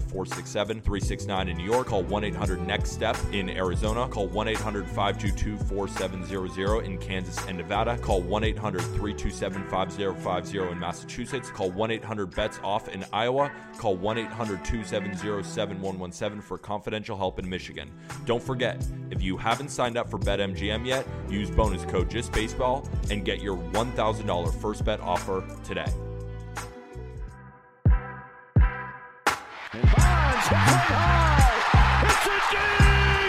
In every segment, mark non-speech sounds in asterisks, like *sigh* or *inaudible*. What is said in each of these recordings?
467 369 in New York. Call 1 800 NEXT STEP in Arizona. Call 1 800 522 4700 in Kansas and Nevada. Call 1 800 327 5050 in Massachusetts. Call 1 800 BETS OFF in Iowa. Call 1 800 270 7117 for confidential help in Michigan. Don't forget, if you haven't signed up for BetMGM yet, use bonus code JustBaseball and get your $1,000 first bet offer today. And Bonds high. It's a deep.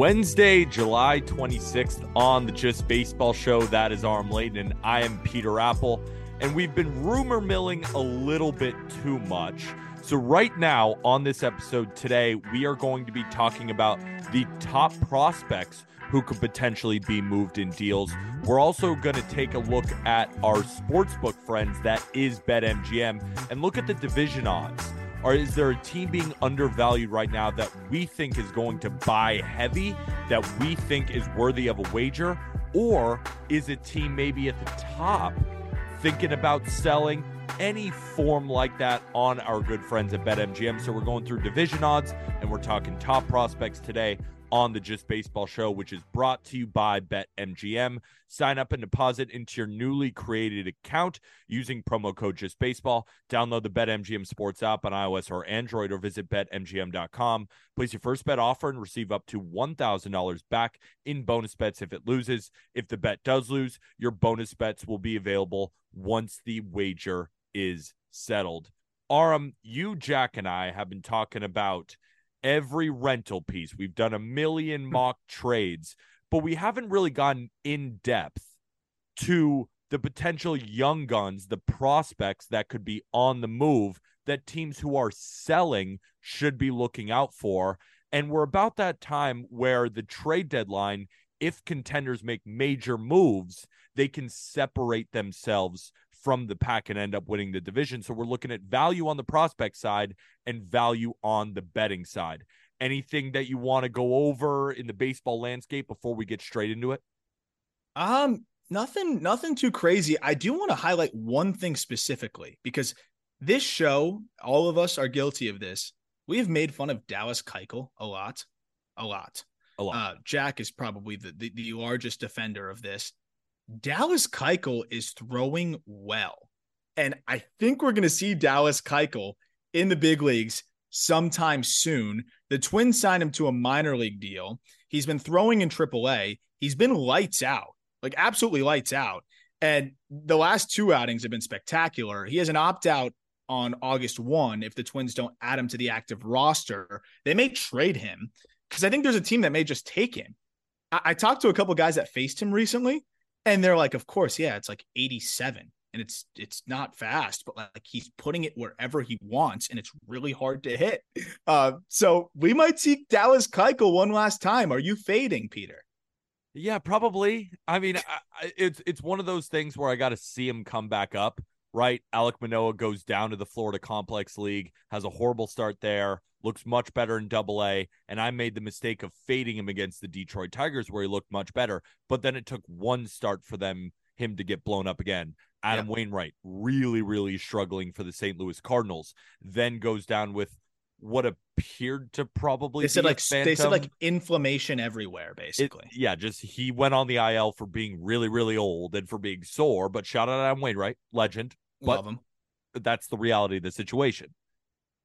Wednesday, July 26th on the Just Baseball Show. That is Aram Leighton, and I am Peter Appel. And we've been rumor milling a little bit too much. So, right now on this episode today, we are going to be talking about the top prospects who could potentially be moved in deals. We're also going to take a look at our sportsbook friends, that is BetMGM, and look at the division odds. Or is there a team being undervalued right now that we think is going to buy heavy, that we think is worthy of a wager? Or is a team maybe at the top thinking about selling any form like that on our good friends at BetMGM? So we're going through division odds and we're talking top prospects today on the Just Baseball Show, which is brought to you by BetMGM. Sign up and deposit into your newly created account using promo code Just Baseball. Download the BetMGM Sports app on iOS or Android, or visit BetMGM.com. Place your first bet offer and receive up to $1,000 back in bonus bets if it loses. If the bet does lose, your bonus bets will be available once the wager is settled. Aram, you, Jack, and I have been talking about every rental piece. We've done a million hmm. mock trades, but we haven't really gotten in depth to the potential young guns, the prospects that could be on the move that teams who are selling should be looking out for. And we're about that time where the trade deadline, if contenders make major moves, they can separate themselves from the pack and end up winning the division. So we're looking at value on the prospect side and value on the betting side. Anything that you want to go over in the baseball landscape before we get straight into it? Um, nothing, nothing too crazy. I do want to highlight one thing specifically because this show, all of us are guilty of this. We have made fun of Dallas Keuchel a lot, a lot. A lot. Uh, Jack is probably the, the, the largest defender of this. Dallas Keuchel is throwing well. And I think we're going to see Dallas Keuchel in the big leagues sometime soon. The Twins signed him to a minor league deal. He's been throwing in AAA. He's been lights out, like absolutely lights out. And the last two outings have been spectacular. He has an opt out on August 1 if the Twins don't add him to the active roster. They may trade him because I think there's a team that may just take him. I, I talked to a couple guys that faced him recently, and they're like, of course, yeah, it's like 87 and it's it's not fast, but like he's putting it wherever he wants, and it's really hard to hit. Uh, so we might see Dallas Keuchel one last time. Are you fading, Peter? Yeah, probably. I mean, I, it's it's one of those things where I got to see him come back up right? Alek Manoah goes down to the Florida Complex League, has a horrible start there, looks much better in double A. And I made the mistake of fading him against the Detroit Tigers, where he looked much better. But then it took one start for them him to get blown up again. Adam yeah. Wainwright really, really struggling for the St. Louis Cardinals. Then goes down with what appeared to probably they said like they said like inflammation everywhere basically. it, yeah just he went on the il for being really really old and for being sore but shout out adam wainwright legend Love him. that's the reality of the situation.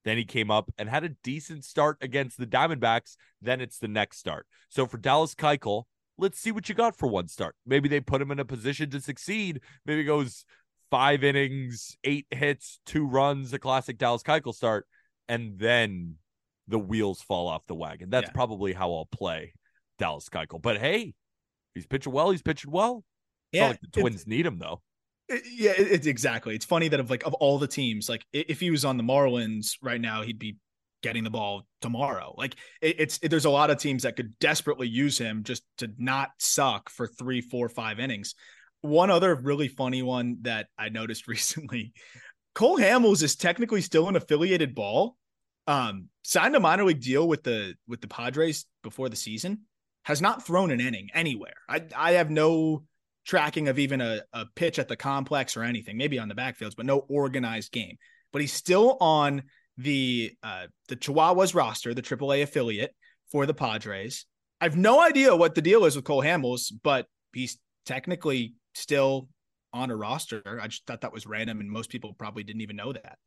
Then he came up and had a decent start against the diamondbacks. Then it's the next start. So for dallas keuchel let's see what you got for one start. Maybe they put him in a position to succeed. Maybe goes five innings eight hits two runs a classic dallas keuchel start and then the wheels fall off the wagon. That's yeah. probably how I'll play Dallas Keuchel. But hey, he's pitching well. He's pitching well. It's yeah, like the Twins need him though. It, yeah, it's it, exactly. It's funny that of like of all the teams, like if he was on the Marlins right now, he'd be getting the ball tomorrow. Like it's there's a lot of teams that could desperately use him just to not suck for three, four, five innings. One other really funny one that I noticed *laughs* recently Cole Hamels is technically still an affiliated ball. Um, signed a minor league deal with the with the Padres before the season. Has not thrown an inning anywhere. I I have no tracking of even a, a pitch at the complex or anything. Maybe on the backfields, but no organized game. But he's still on the uh, the Chihuahuas roster, the AAA affiliate for the Padres. I have no idea what the deal is with Cole Hamels, but he's technically still on a roster. I just thought that was random, and most people probably didn't even know that.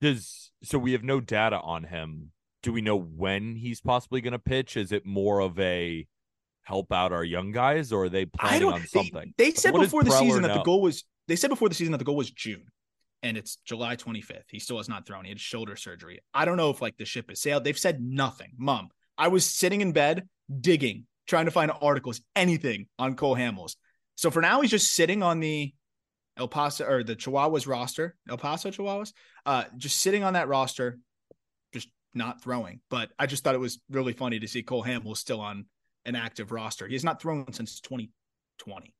Does so we have no data on him. Do we know when he's possibly going to pitch? Is it more of a help out our young guys, or are they planning on something? They, they said what before the season know? that the goal was. They said before the season that the goal was June, and it's July 25th. He still has not thrown. He had shoulder surgery. I don't know if like the ship has sailed. They've said nothing. Mom, I was sitting in bed digging, trying to find articles, anything on Cole Hamels. So for now, he's just sitting on the El Paso or the Chihuahuas roster, El Paso Chihuahuas, uh, just sitting on that roster, just not throwing. But I just thought it was really funny to see Cole Hamels still on an active roster. He has not thrown since 2020.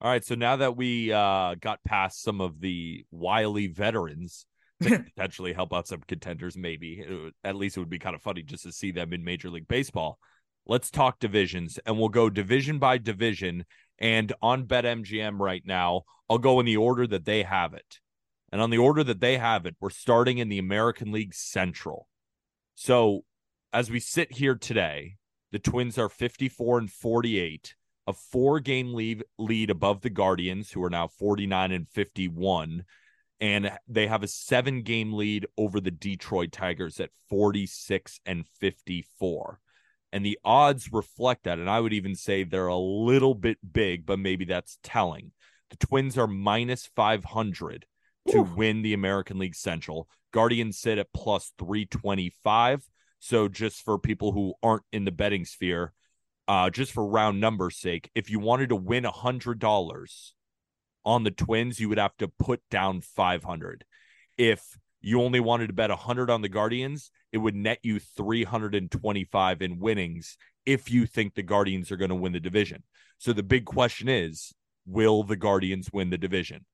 All right, so now that we uh, got past some of the wily veterans that *laughs* potentially help out some contenders, maybe would, at least it would be kind of funny just to see them in Major League Baseball. Let's talk divisions, and we'll go division by division and on BetMGM right now, I'll go in the order that they have it. And on the order that they have it, we're starting in the American League Central. So as we sit here today, the Twins are 54 and 48, a four game lead, lead above the Guardians, who are now 49 and 51. And they have a seven game lead over the Detroit Tigers at 46 and 54 and the odds reflect that. And I would even say they're a little bit big, but maybe that's telling. The Twins are minus 500 to Ooh. win the American League Central. Guardians sit at plus 325. So, just for people who aren't in the betting sphere, uh, just for round numbers' sake, if you wanted to win a $100 on the Twins, you would have to put down 500. If you only wanted to bet 100 on the Guardians, it would net you 325 in winnings if you think the Guardians are going to win the division. So the big question is will the Guardians win the division?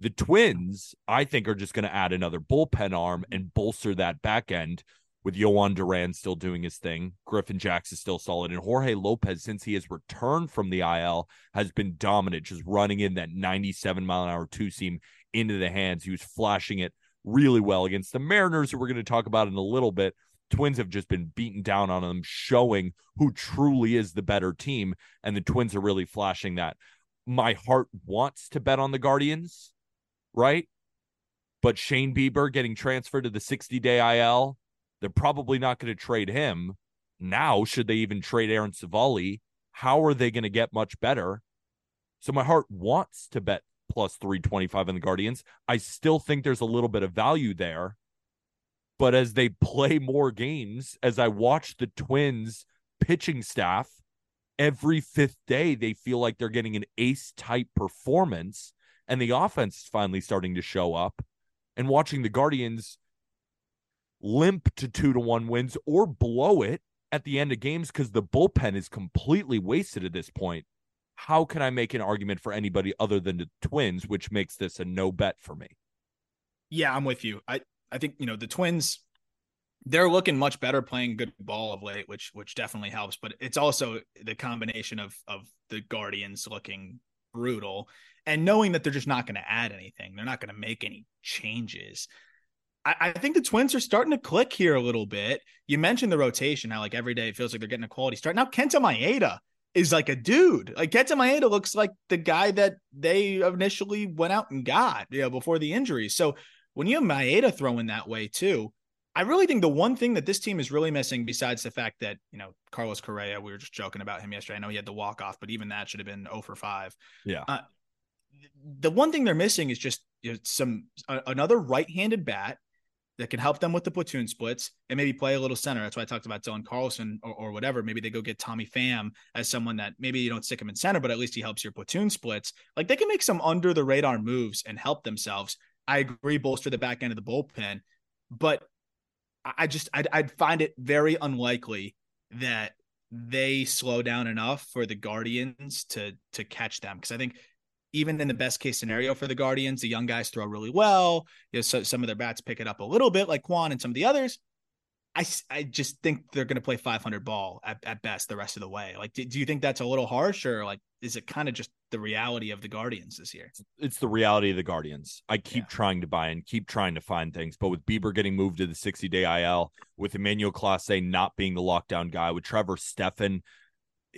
The Twins, I think, are just going to add another bullpen arm and bolster that back end with Jhoan Duran still doing his thing. Griffin Jax is still solid. And Jorge Lopez, since he has returned from the IL, has been dominant, just running in that 97 mile an hour two seam into the hands. He was flashing it really well against the Mariners, who we're going to talk about in a little bit. Twins have just been beaten down on them, showing who truly is the better team. And the Twins are really flashing that. My heart wants to bet on the Guardians, right? But Shane Bieber getting transferred to the 60 day IL, they're probably not going to trade him. Now, should they even trade Aaron Civale? how are they going to get much better? So my heart wants to bet plus 325 in the Guardians. I still think there's a little bit of value there. But as they play more games, as I watch the Twins pitching staff, every fifth day they feel like they're getting an ace type performance and the offense is finally starting to show up. And watching the Guardians limp to two to one wins or blow it at the end of games because the bullpen is completely wasted at this point how can I make an argument for anybody other than the Twins, which makes this a no bet for me? Yeah, I'm with you. I I think you know the Twins. They're looking much better playing good ball of late, which which definitely helps. But it's also the combination of of the Guardians looking brutal and knowing that they're just not going to add anything. They're not going to make any changes. I, think the Twins are starting to click here a little bit. You mentioned the rotation, how like every day it feels like they're getting a quality start. Now Kenta Maeda is like a dude. Like Kenta Maeda looks like the guy that they initially went out and got, you know, before the injury. So when you have Maeda throwing that way too, I really think the one thing that this team is really missing, besides the fact that, you know, Carlos Correa, we were just joking about him yesterday. I know he had the walk off, but even that should have been 0 for 5. Yeah. Uh, the one thing they're missing is just you know, some uh, another right-handed bat that can help them with the platoon splits and maybe play a little center. That's why I talked about Dylan Carlson or, or whatever. Maybe they go get Tommy Pham as someone that maybe you don't stick him in center, but at least he helps your platoon splits. Like they can make some under the radar moves and help themselves. I agree, bolster the back end of the bullpen, but I just I'd, I'd find it very unlikely that they slow down enough for the Guardians to to catch them because I think even in the best case scenario for the Guardians, the young guys throw really well. You know, so some of their bats pick it up a little bit, like Kwan and some of the others. I, I just think they're going to play 500 ball at, at best the rest of the way. Like, do, do you think that's a little harsh or like, is it kind of just the reality of the Guardians this year? It's the reality of the Guardians. I keep yeah. trying to buy and keep trying to find things, but with Bieber getting moved to the 60 day IL, with Emmanuel Clase not being the lockdown guy, with Trevor Stephan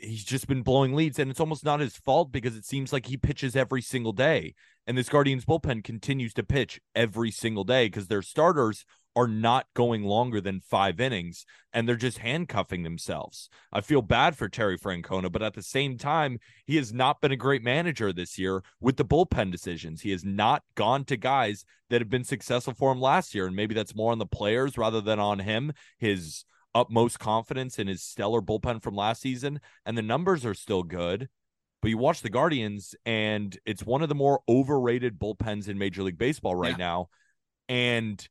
he's just been blowing leads and it's almost not his fault because it seems like he pitches every single day and this guardians bullpen continues to pitch every single day because their starters are not going longer than five innings and they're just handcuffing themselves. I feel bad for terry francona but at the same time he has not been a great manager this year with the bullpen decisions. He has not gone to guys that have been successful for him last year and maybe that's more on the players rather than on him his utmost confidence in his stellar bullpen from last season, and the numbers are still good. But you watch the Guardians, and it's one of the more overrated bullpens in Major League Baseball right yeah. now. And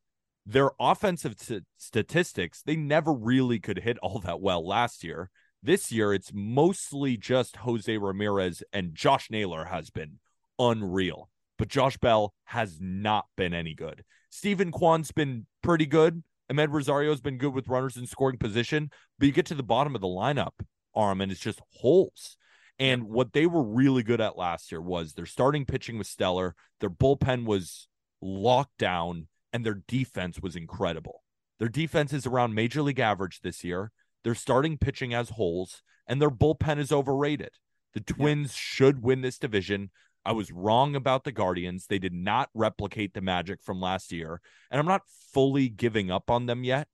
their offensive t- statistics, they never really could hit all that well last year. This year, it's mostly just Jose Ramirez, and Josh Naylor has been unreal. But Josh Bell has not been any good. Steven Kwan's been pretty good, Amed Rosario's been good with runners in scoring position, but you get to the bottom of the lineup, Aram, and it's just holes. And what they were really good at last year was their starting pitching was stellar, their bullpen was locked down, and their defense was incredible. Their defense is around major league average this year. Their starting pitching has holes, and their bullpen is overrated. The Twins yeah. should win this division. I was wrong about the Guardians. They did not replicate the magic from last year. And I'm not fully giving up on them yet,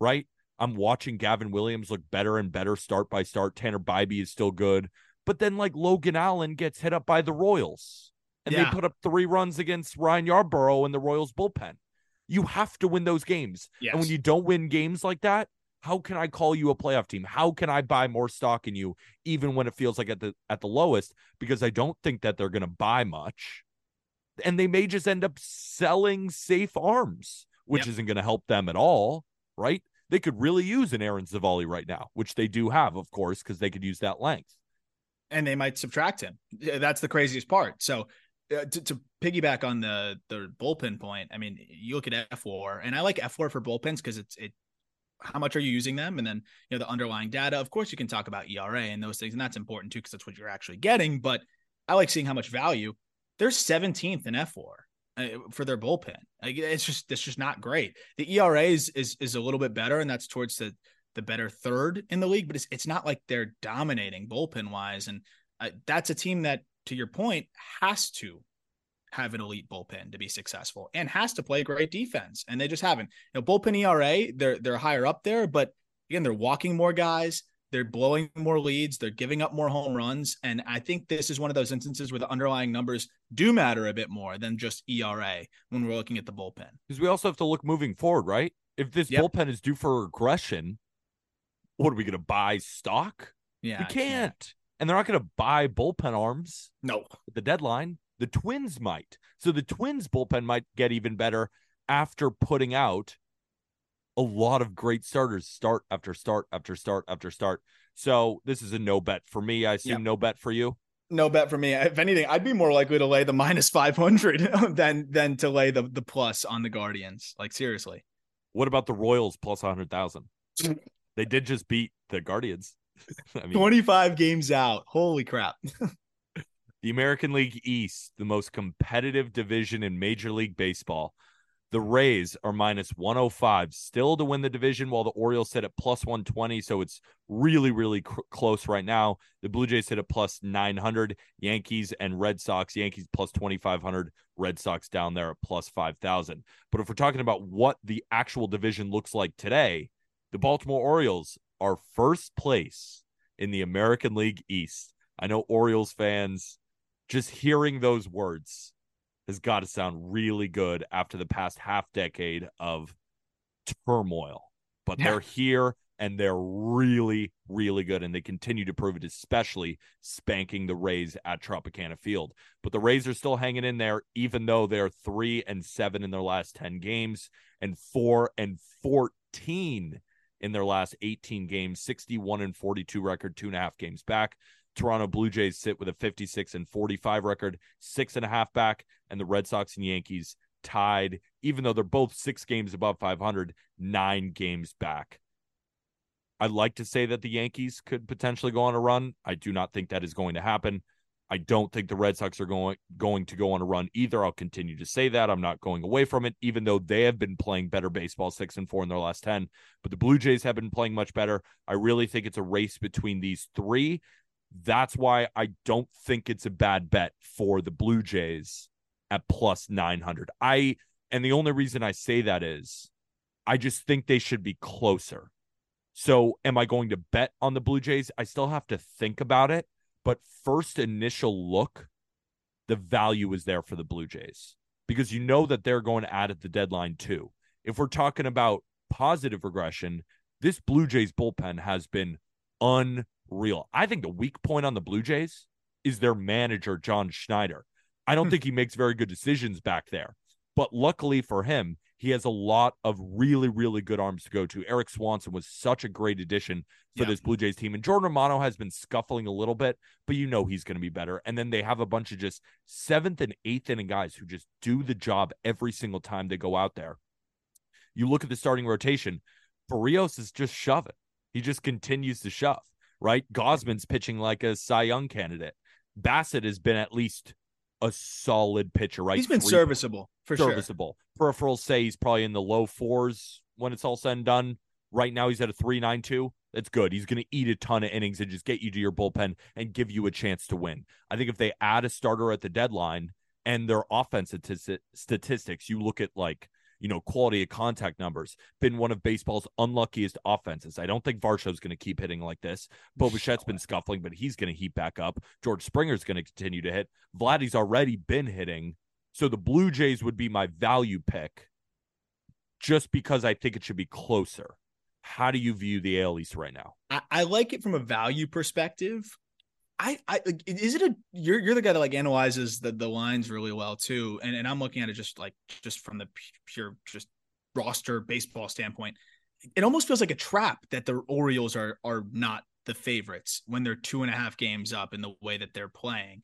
right? I'm watching Gavin Williams look better and better start by start. Tanner Bibee is still good. But then, like, Logan Allen gets hit up by the Royals and yeah. they put up three runs against Ryan Yarbrough and the Royals bullpen. You have to win those games. Yes. And when you don't win games like that, how can I call you a playoff team? How can I buy more stock in you even when it feels like at the at the lowest because I don't think that they're going to buy much. And they may just end up selling safe arms, which yep. isn't going to help them at all, right? They could really use an Aaron Civale right now, which they do have, of course, because they could use that length. And they might subtract him. That's the craziest part. So uh, to, to, piggyback on the the bullpen point, I mean, you look at fWAR, and I like fWAR for bullpens because it's it how much are you using them? And then you know the underlying data of course you can talk about era and those things and that's important too because that's what you're actually getting but i like seeing how much value. They're 17th in fWAR for their bullpen. Like, it's just it's just not great. The era is, is is a little bit better and that's towards the the better third in the league but it's, it's not like they're dominating bullpen wise and uh, that's a team that to your point has to have an elite bullpen to be successful and has to play great defense. And they just haven't. You know, bullpen ERA, they're they're higher up there, but again, they're walking more guys, they're blowing more leads, they're giving up more home runs. And I think this is one of those instances where the underlying numbers do matter a bit more than just ERA when we're looking at the bullpen. Because we also have to look moving forward, right? If this yep. bullpen is due for regression, what are we gonna buy stock? Yeah. We can't. can't. And they're not gonna buy bullpen arms. No. At the deadline. The Twins might. So the Twins bullpen might get even better after putting out a lot of great starters start after start after start after start. So this is a no bet for me. I assume no bet for you. No bet for me. If anything, I'd be more likely to lay the minus 500 *laughs* than than to lay the the plus on the Guardians. Like seriously. What about the Royals plus 100,000? they did just beat the Guardians. *laughs* I mean, 25 games out. Holy crap. *laughs* the American League East, the most competitive division in Major League Baseball. The Rays are minus 105 still to win the division, while the Orioles sit at plus 120. So it's really, really cr- close right now. The Blue Jays sit at plus 900. Yankees and Red Sox, Yankees plus 2,500. Red Sox down there at plus 5,000. But if we're talking about what the actual division looks like today, the Baltimore Orioles are first place in the American League East. I know Orioles fans just hearing those words has got to sound really good after the past half decade of turmoil. But yeah. they're here and they're really, really good. And they continue to prove it, especially spanking the Rays at Tropicana Field. But the Rays are still hanging in there, even though they're three and seven in their last 10 games and four and 14 in their last 18 games, 61 and 42 record, two and a half games back. Toronto Blue Jays sit with a 56 and 45 record, six and a half back, and the Red Sox and Yankees tied, even though they're both six games above 500, nine games back. I'd like to say that the Yankees could potentially go on a run. I do not think that is going to happen. I don't think the Red Sox are going going to go on a run either. I'll continue to say that. I'm not going away from it, even though they have been playing better baseball, six and four in their last 10. But the Blue Jays have been playing much better. I really think it's a race between these three. That's why I don't think it's a bad bet for the Blue Jays at plus 900. I and the only reason I say that is I just think they should be closer. So, am I going to bet on the Blue Jays? I still have to think about it, but first initial look, the value is there for the Blue Jays because you know that they're going to add at the deadline too. If we're talking about positive regression, this Blue Jays bullpen has been un real. I think the weak point on the Blue Jays is their manager, John Schneider. I don't hmm. think he makes very good decisions back there. But luckily for him, he has a lot of really, really good arms to go to. Erik Swanson was such a great addition for yeah. this Blue Jays team. And Jordan Romano has been scuffling a little bit, but you know he's going to be better. And then they have a bunch of just seventh and eighth inning guys who just do the job every single time they go out there. You look at the starting rotation, Berrios is just shoving. He just continues to shove right? Gausman's pitching like a Cy Young candidate. Bassitt has been at least a solid pitcher, right? He's been Three, serviceable for serviceable. Sure. Peripherals say he's probably in the low fours when it's all said and done. Right now, he's at a three nine two. That's good. He's going to eat a ton of innings and just get you to your bullpen and give you a chance to win. I think if they add a starter at the deadline and their offensive statistics, you look at like you know, quality of contact numbers. Been one of baseball's unluckiest offenses. I don't think Varsho's going to keep hitting like this. Bo Bichette's been scuffling, but he's going to heat back up. George Springer's going to continue to hit. Vladdy's already been hitting. So the Blue Jays would be my value pick just because I think it should be closer. How do you view the AL East right now? I, I like it from a value perspective. I, I is it a you're you're the guy that like analyzes the the lines really well too, and and I'm looking at it just like just from the pure just roster baseball standpoint. It almost feels like a trap that the Orioles are are not the favorites when they're two and a half games up in the way that they're playing.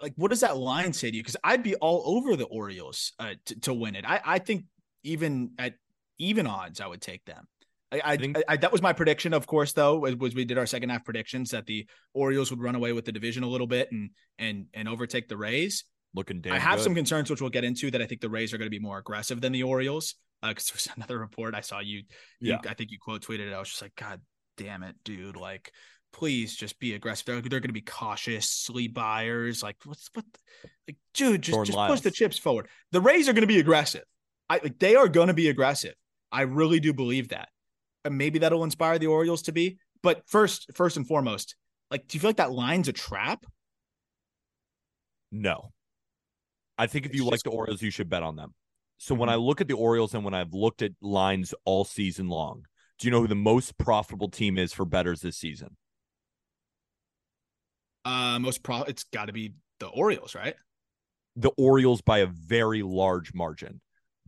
Like, what does that line say to you? Because I'd be all over the Orioles uh, to, to win it. I I think even at even odds, I would take them. I, I, think, I, that was my prediction, of course, though, was, we did our second half predictions that the Orioles would run away with the division a little bit and and and overtake the Rays. Looking damn I have good. some concerns, which we'll get into, that I think the Rays are going to be more aggressive than the Orioles. Because uh, *laughs* there's another report I saw you, you, yeah. I think you quote tweeted it. I was just like, God damn it, dude! Like, please just be aggressive. They're, they're going to be cautiously buyers. Like, what's what? Like, dude, just, just push the chips forward. The Rays are going to be aggressive. I like they are going to be aggressive. I really do believe that maybe that'll inspire the Orioles to be. But first, first and foremost, like, do you feel like that line's a trap? No. I think if it's you like the Orioles, you should bet on them. So mm-hmm. when I look at the Orioles and when I've looked at lines all season long, do you know who the most profitable team is for betters this season? Uh, most pro. It's got to be the Orioles, right? The Orioles by a very large margin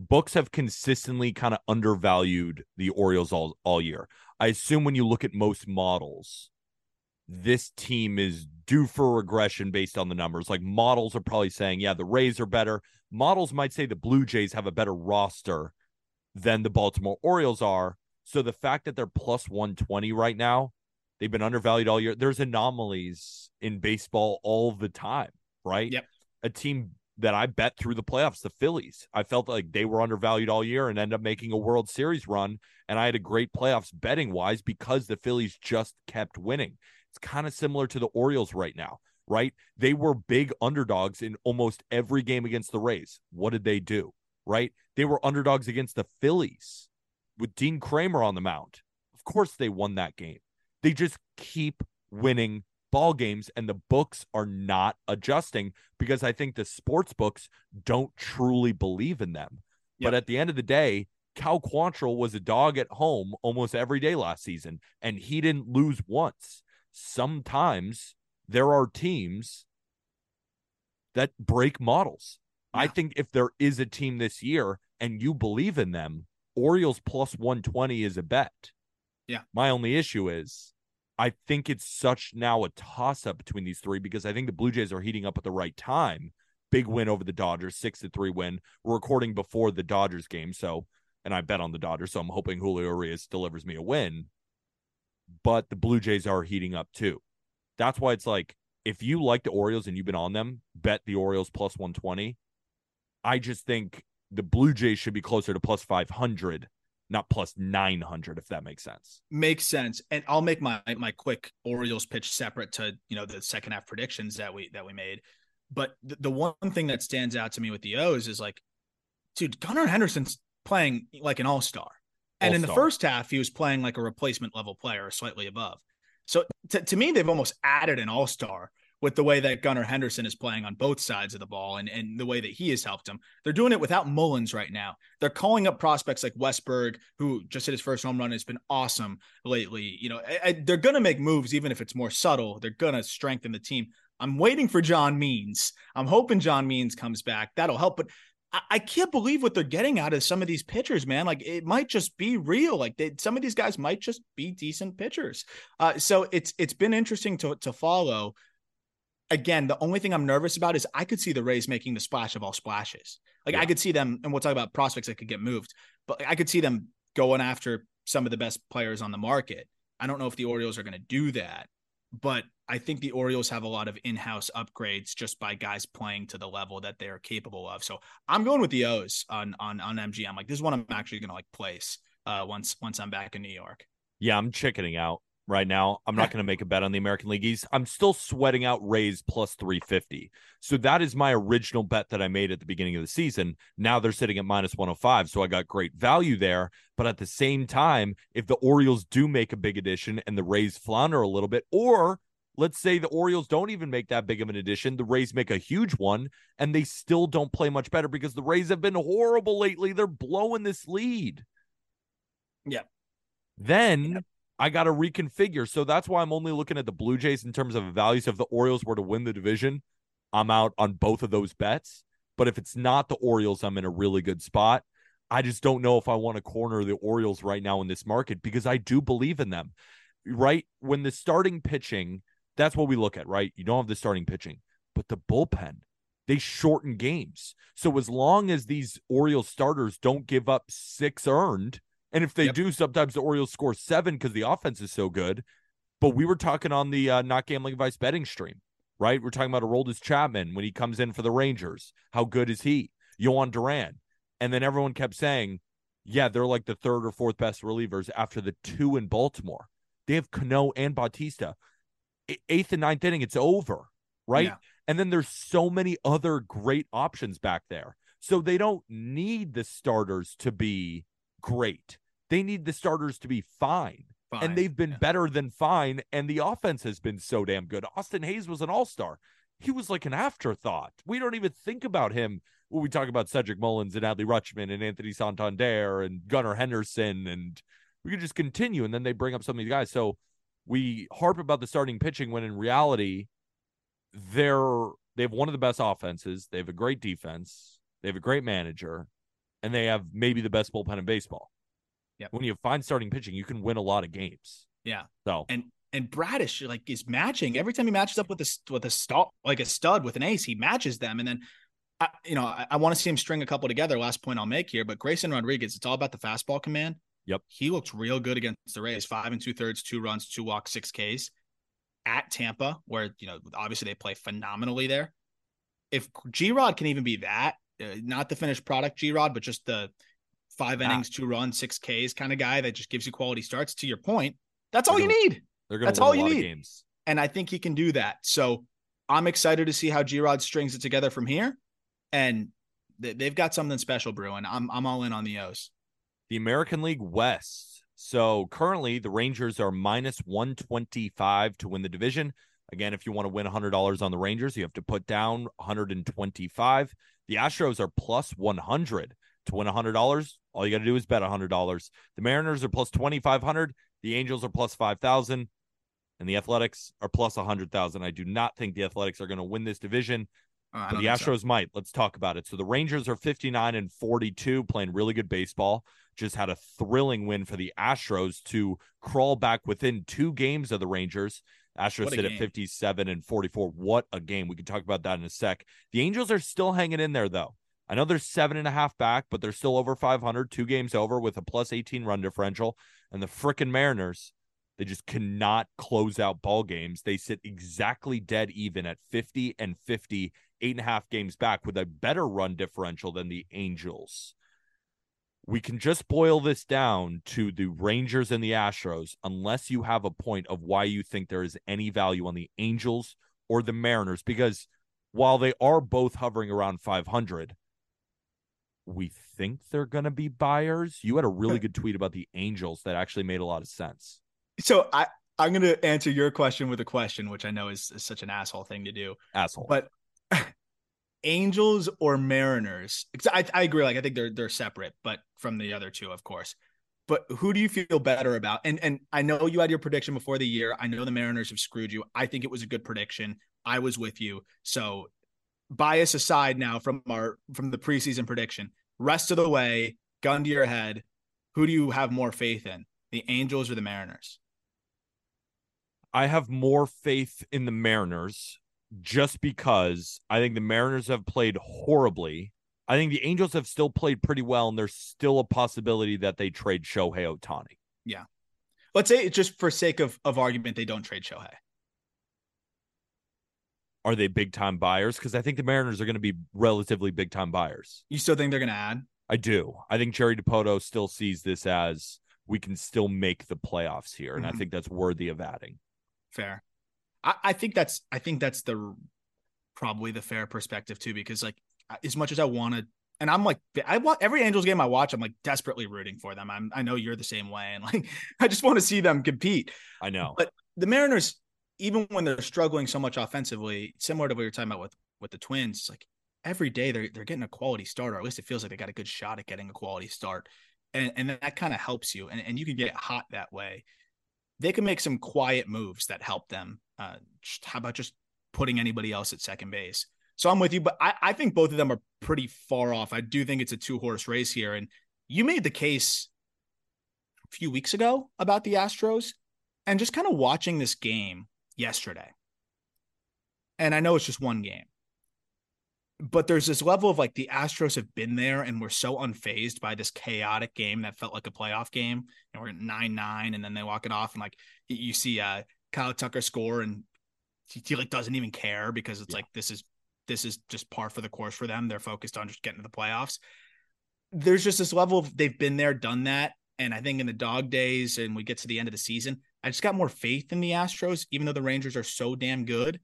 books have consistently kind of undervalued the Orioles all, all year. I assume when you look at most models, this team is due for regression based on the numbers. Like models are probably saying, yeah, the Rays are better. Models might say the Blue Jays have a better roster than the Baltimore Orioles are. So the fact that they're plus 120 right now, they've been undervalued all year. There's anomalies in baseball all the time, right? Yep. A team that I bet through the playoffs, the Phillies. I felt like they were undervalued all year and end up making a World Series run. And I had a great playoffs betting wise because the Phillies just kept winning. It's kind of similar to the Orioles right now, right? They were big underdogs in almost every game against the Rays. What did they do? Right? They were underdogs against the Phillies with Dean Kremer on the mound. Of course, they won that game. They just keep winning ball games, and the books are not adjusting because I think the sports books don't truly believe in them. Yep. But at the end of the day, Cal Quantrill was a dog at home almost every day last season, and he didn't lose once. Sometimes there are teams that break models. Yeah. I think if there is a team this year and you believe in them, Orioles plus 120 is a bet. Yeah. My only issue is I think it's such now a toss up between these three because I think the Blue Jays are heating up at the right time. Big win over the Dodgers, six to three win. We're recording before the Dodgers game. So, and I bet on the Dodgers. So I'm hoping Julio Urias delivers me a win. But the Blue Jays are heating up too. That's why it's like if you like the Orioles and you've been on them, bet the Orioles plus 120. I just think the Blue Jays should be closer to plus 500, not plus 900, if that makes sense. Makes sense. And I'll make my my quick Orioles pitch separate to you know the second half predictions that we that we made. But the, the one thing that stands out to me with the O's is like, dude, Gunnar Henderson's playing like an all star. And in the first half, he was playing like a replacement level player, slightly above. So to, to me, they've almost added an all star with the way that Gunnar Henderson is playing on both sides of the ball and, and the way that he has helped them. They're doing it without Mullins right now. They're calling up prospects like Westburg, who just hit his first home run, has been awesome lately. You know, I, I, they're going to make moves, even if it's more subtle. They're going to strengthen the team. I'm waiting for John Means. I'm hoping John Means comes back. That'll help. But I, I can't believe what they're getting out of some of these pitchers, man. Like it might just be real. Like they, some of these guys might just be decent pitchers. Uh, so it's it's been interesting to to follow again, the only thing I'm nervous about is I could see the Rays making the splash of all splashes. Like yeah. I could see them, and we'll talk about prospects that could get moved, but I could see them going after some of the best players on the market. I don't know if the Orioles are going to do that, but I think the Orioles have a lot of in-house upgrades just by guys playing to the level that they are capable of. So I'm going with the O's on on on MGM. Like this is one I'm actually going to like place uh, once once I'm back in New York. Yeah, I'm chickening out right now. I'm not going to make a bet on the American League East. I'm still sweating out Rays plus 350. So that is my original bet that I made at the beginning of the season. Now they're sitting at minus 105. So I got great value there. But at the same time, if the Orioles do make a big addition and the Rays flounder a little bit, or let's say the Orioles don't even make that big of an addition, the Rays make a huge one, and they still don't play much better because the Rays have been horrible lately. They're blowing this lead. Yeah. Then I got to reconfigure. So that's why I'm only looking at the Blue Jays in terms of values. If the Orioles were to win the division, I'm out on both of those bets. But if it's not the Orioles, I'm in a really good spot. I just don't know if I want to corner the Orioles right now in this market because I do believe in them. Right? When the starting pitching, that's what we look at, right? You don't have the starting pitching, but the bullpen, they shorten games. So as long as these Orioles starters don't give up six earned, and if they yep. do, sometimes the Orioles score seven because the offense is so good. But we were talking on the uh, not gambling advice betting stream, right? We're talking about Aroldis Chapman when he comes in for the Rangers. How good is he? Jhoan Duran. And then everyone kept saying, yeah, they're like the third or fourth best relievers after the two in Baltimore. They have Cano and Bautista. Eighth and ninth inning, it's over, right? Yeah. And then there's so many other great options back there. So they don't need the starters to be great. They need the starters to be fine. fine. And they've been yeah. better than fine. And the offense has been so damn good. Austin Hays was an all star. He was like an afterthought. We don't even think about him when we talk about Cedric Mullins and Adley Rutschman and Anthony Santander and Gunnar Henderson. And we could just continue. And then they bring up some of these guys. So we harp about the starting pitching when in reality, they're they have one of the best offenses. They have a great defense. They have a great manager, and they have maybe the best bullpen in baseball. Yep. When you find starting pitching, you can win a lot of games. Yeah. So and and Bradish like is matching every time he matches up with a with a stud like a stud with an ace, he matches them, and then. I, you know, I, I want to see him string a couple together. Last point I'll make here, but Grayson Rodriguez, it's all about the fastball command. Yep. He looked real good against the Rays. Five and two thirds, two runs, two walks, six Ks at Tampa, where you know obviously they play phenomenally there. If G Rod can even be that, uh, not the finished product G Rod, but just the five Ah. innings, two runs, six Ks kind of guy that just gives you quality starts. To your point, that's all They're you need, That's all you need. games. and I think he can do that. So I'm excited to see how G Rod strings it together from here, and they- they've got something special brewing. I'm I'm all in on the O's. The American League West. So currently, the Rangers are minus 125 to win the division. Again, if you want to win $100 on the Rangers, you have to put down 125. The Astros are plus 100 to win $100. All you got to do is bet $100. The Mariners are plus 2,500. The Angels are plus 5,000. And the Athletics are plus 100,000. I do not think the Athletics are going to win this division. Uh, But the think so. Astros might. Let's talk about it. So the Rangers are 59 and 42, playing really good baseball. Just had a thrilling win for the Astros to crawl back within two games of the Rangers. Astros sit at 57 and 44. What a game. We can talk about that in a sec. The Angels are still hanging in there, though. I know they're seven and a half back, but they're still over 500, two games over with a plus 18 run differential. And the frickin' Mariners, they just cannot close out ball games. They sit exactly dead even at 50 and 50, eight and a half games back with a better run differential than the Angels. We can just boil this down to the Rangers and the Astros, unless you have a point of why you think there is any value on the Angels or the Mariners, because while they are both hovering around 500, we think they're going to be buyers. You had a really good tweet about the Angels that actually made a lot of sense. So I I'm gonna answer your question with a question, which I know is, is such an asshole thing to do. Asshole. But *laughs* Angels or Mariners? I I agree. Like I think they're they're separate, but from the other two, of course. But who do you feel better about? And and I know you had your prediction before the year. I know the Mariners have screwed you. I think it was a good prediction. I was with you. So bias aside now from our from the preseason prediction, rest of the way, gun to your head, who do you have more faith in? The Angels or the Mariners? I have more faith in the Mariners just because I think the Mariners have played horribly. I think the Angels have still played pretty well, and there's still a possibility that they trade Shohei Ohtani. Yeah. Let's say just for sake of, of argument, they don't trade Shohei. Are they big time buyers? Because I think the Mariners are going to be relatively big time buyers. You still think they're gonna add? I do. I think Jerry Dipoto still sees this as we can still make the playoffs here, and I Mhm. think that's worthy of adding. Fair. I, I think that's I think that's the probably the fair perspective too, because like as much as I want to, and I'm like I want every Angels game I watch, I'm like desperately rooting for them. I'm I know you're the same way, and like *laughs* I just want to see them compete. I know. But the Mariners, even when they're struggling so much offensively, similar to what you're talking about with with the Twins, it's like every day they're they're getting a quality start, or at least it feels like they got a good shot at getting a quality start, and and that kind of helps you, and and you can get hot that way. They can make some quiet moves that help them. Uh, how about just putting anybody else at second base? So I'm with you, but I, I think both of them are pretty far off. I do think it's a two horse race here, and you made the case a few weeks ago about the Astros and just kind of watching this game yesterday. And I know it's just one game, but there's this level of like the Astros have been there and we're so unfazed by this chaotic game that felt like a playoff game. And we're at 9 9, and then they walk it off. And like you see uh, Kyle Tucker score, and he, he like doesn't even care because it's Yeah. like this is this is just par for the course for them. They're focused on just getting to the playoffs. There's just this level of they've been there, done that. And I think in the dog days and we get to the end of the season, I just got more faith in the Astros, even though the Rangers are so damn good.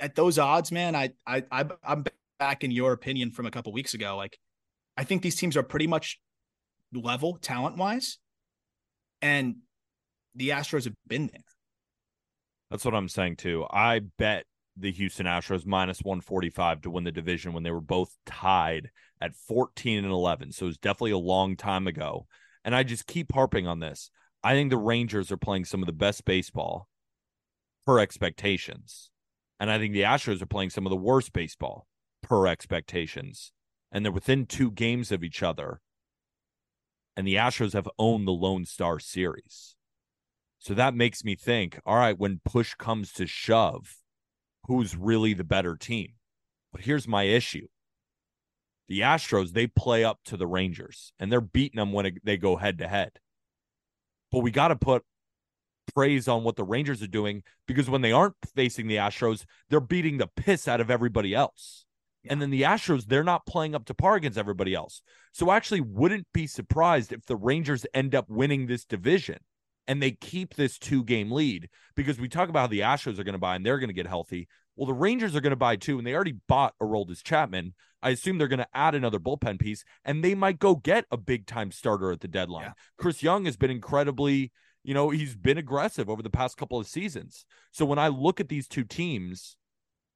At those odds, man, I I, I I'm back in your opinion from a couple weeks ago. Like, I think these teams are pretty much level talent wise, and the Astros have been there. That's what I'm saying too. I bet the Houston Astros minus 145 to win the division when they were both tied at 14 and 11. So it was definitely a long time ago. And I just keep harping on this. I think the Rangers are playing some of the best baseball per expectations. And I think the Astros are playing some of the worst baseball per expectations. And they're within two games of each other. And the Astros have owned the Lone Star series. So that makes me think, all right, when push comes to shove, who's really the better team? But here's my issue. The Astros, they play up to the Rangers and they're beating them when they go head to head. But we got to put praise on what the Rangers are doing because when they aren't facing the Astros, they're beating the piss out of everybody else. Yeah. And then the Astros, they're not playing up to par against everybody else. So I actually wouldn't be surprised if the Rangers end up winning this division and they keep this two game lead because we talk about how the Astros are going to buy and they're going to get healthy. Well, the Rangers are going to buy too, and they already bought Aroldis Chapman. I assume they're going to add another bullpen piece, and they might go get a big time starter at the deadline. Yeah. Chris Young has been incredibly, you know, he's been aggressive over the past couple of seasons. So when I look at these two teams,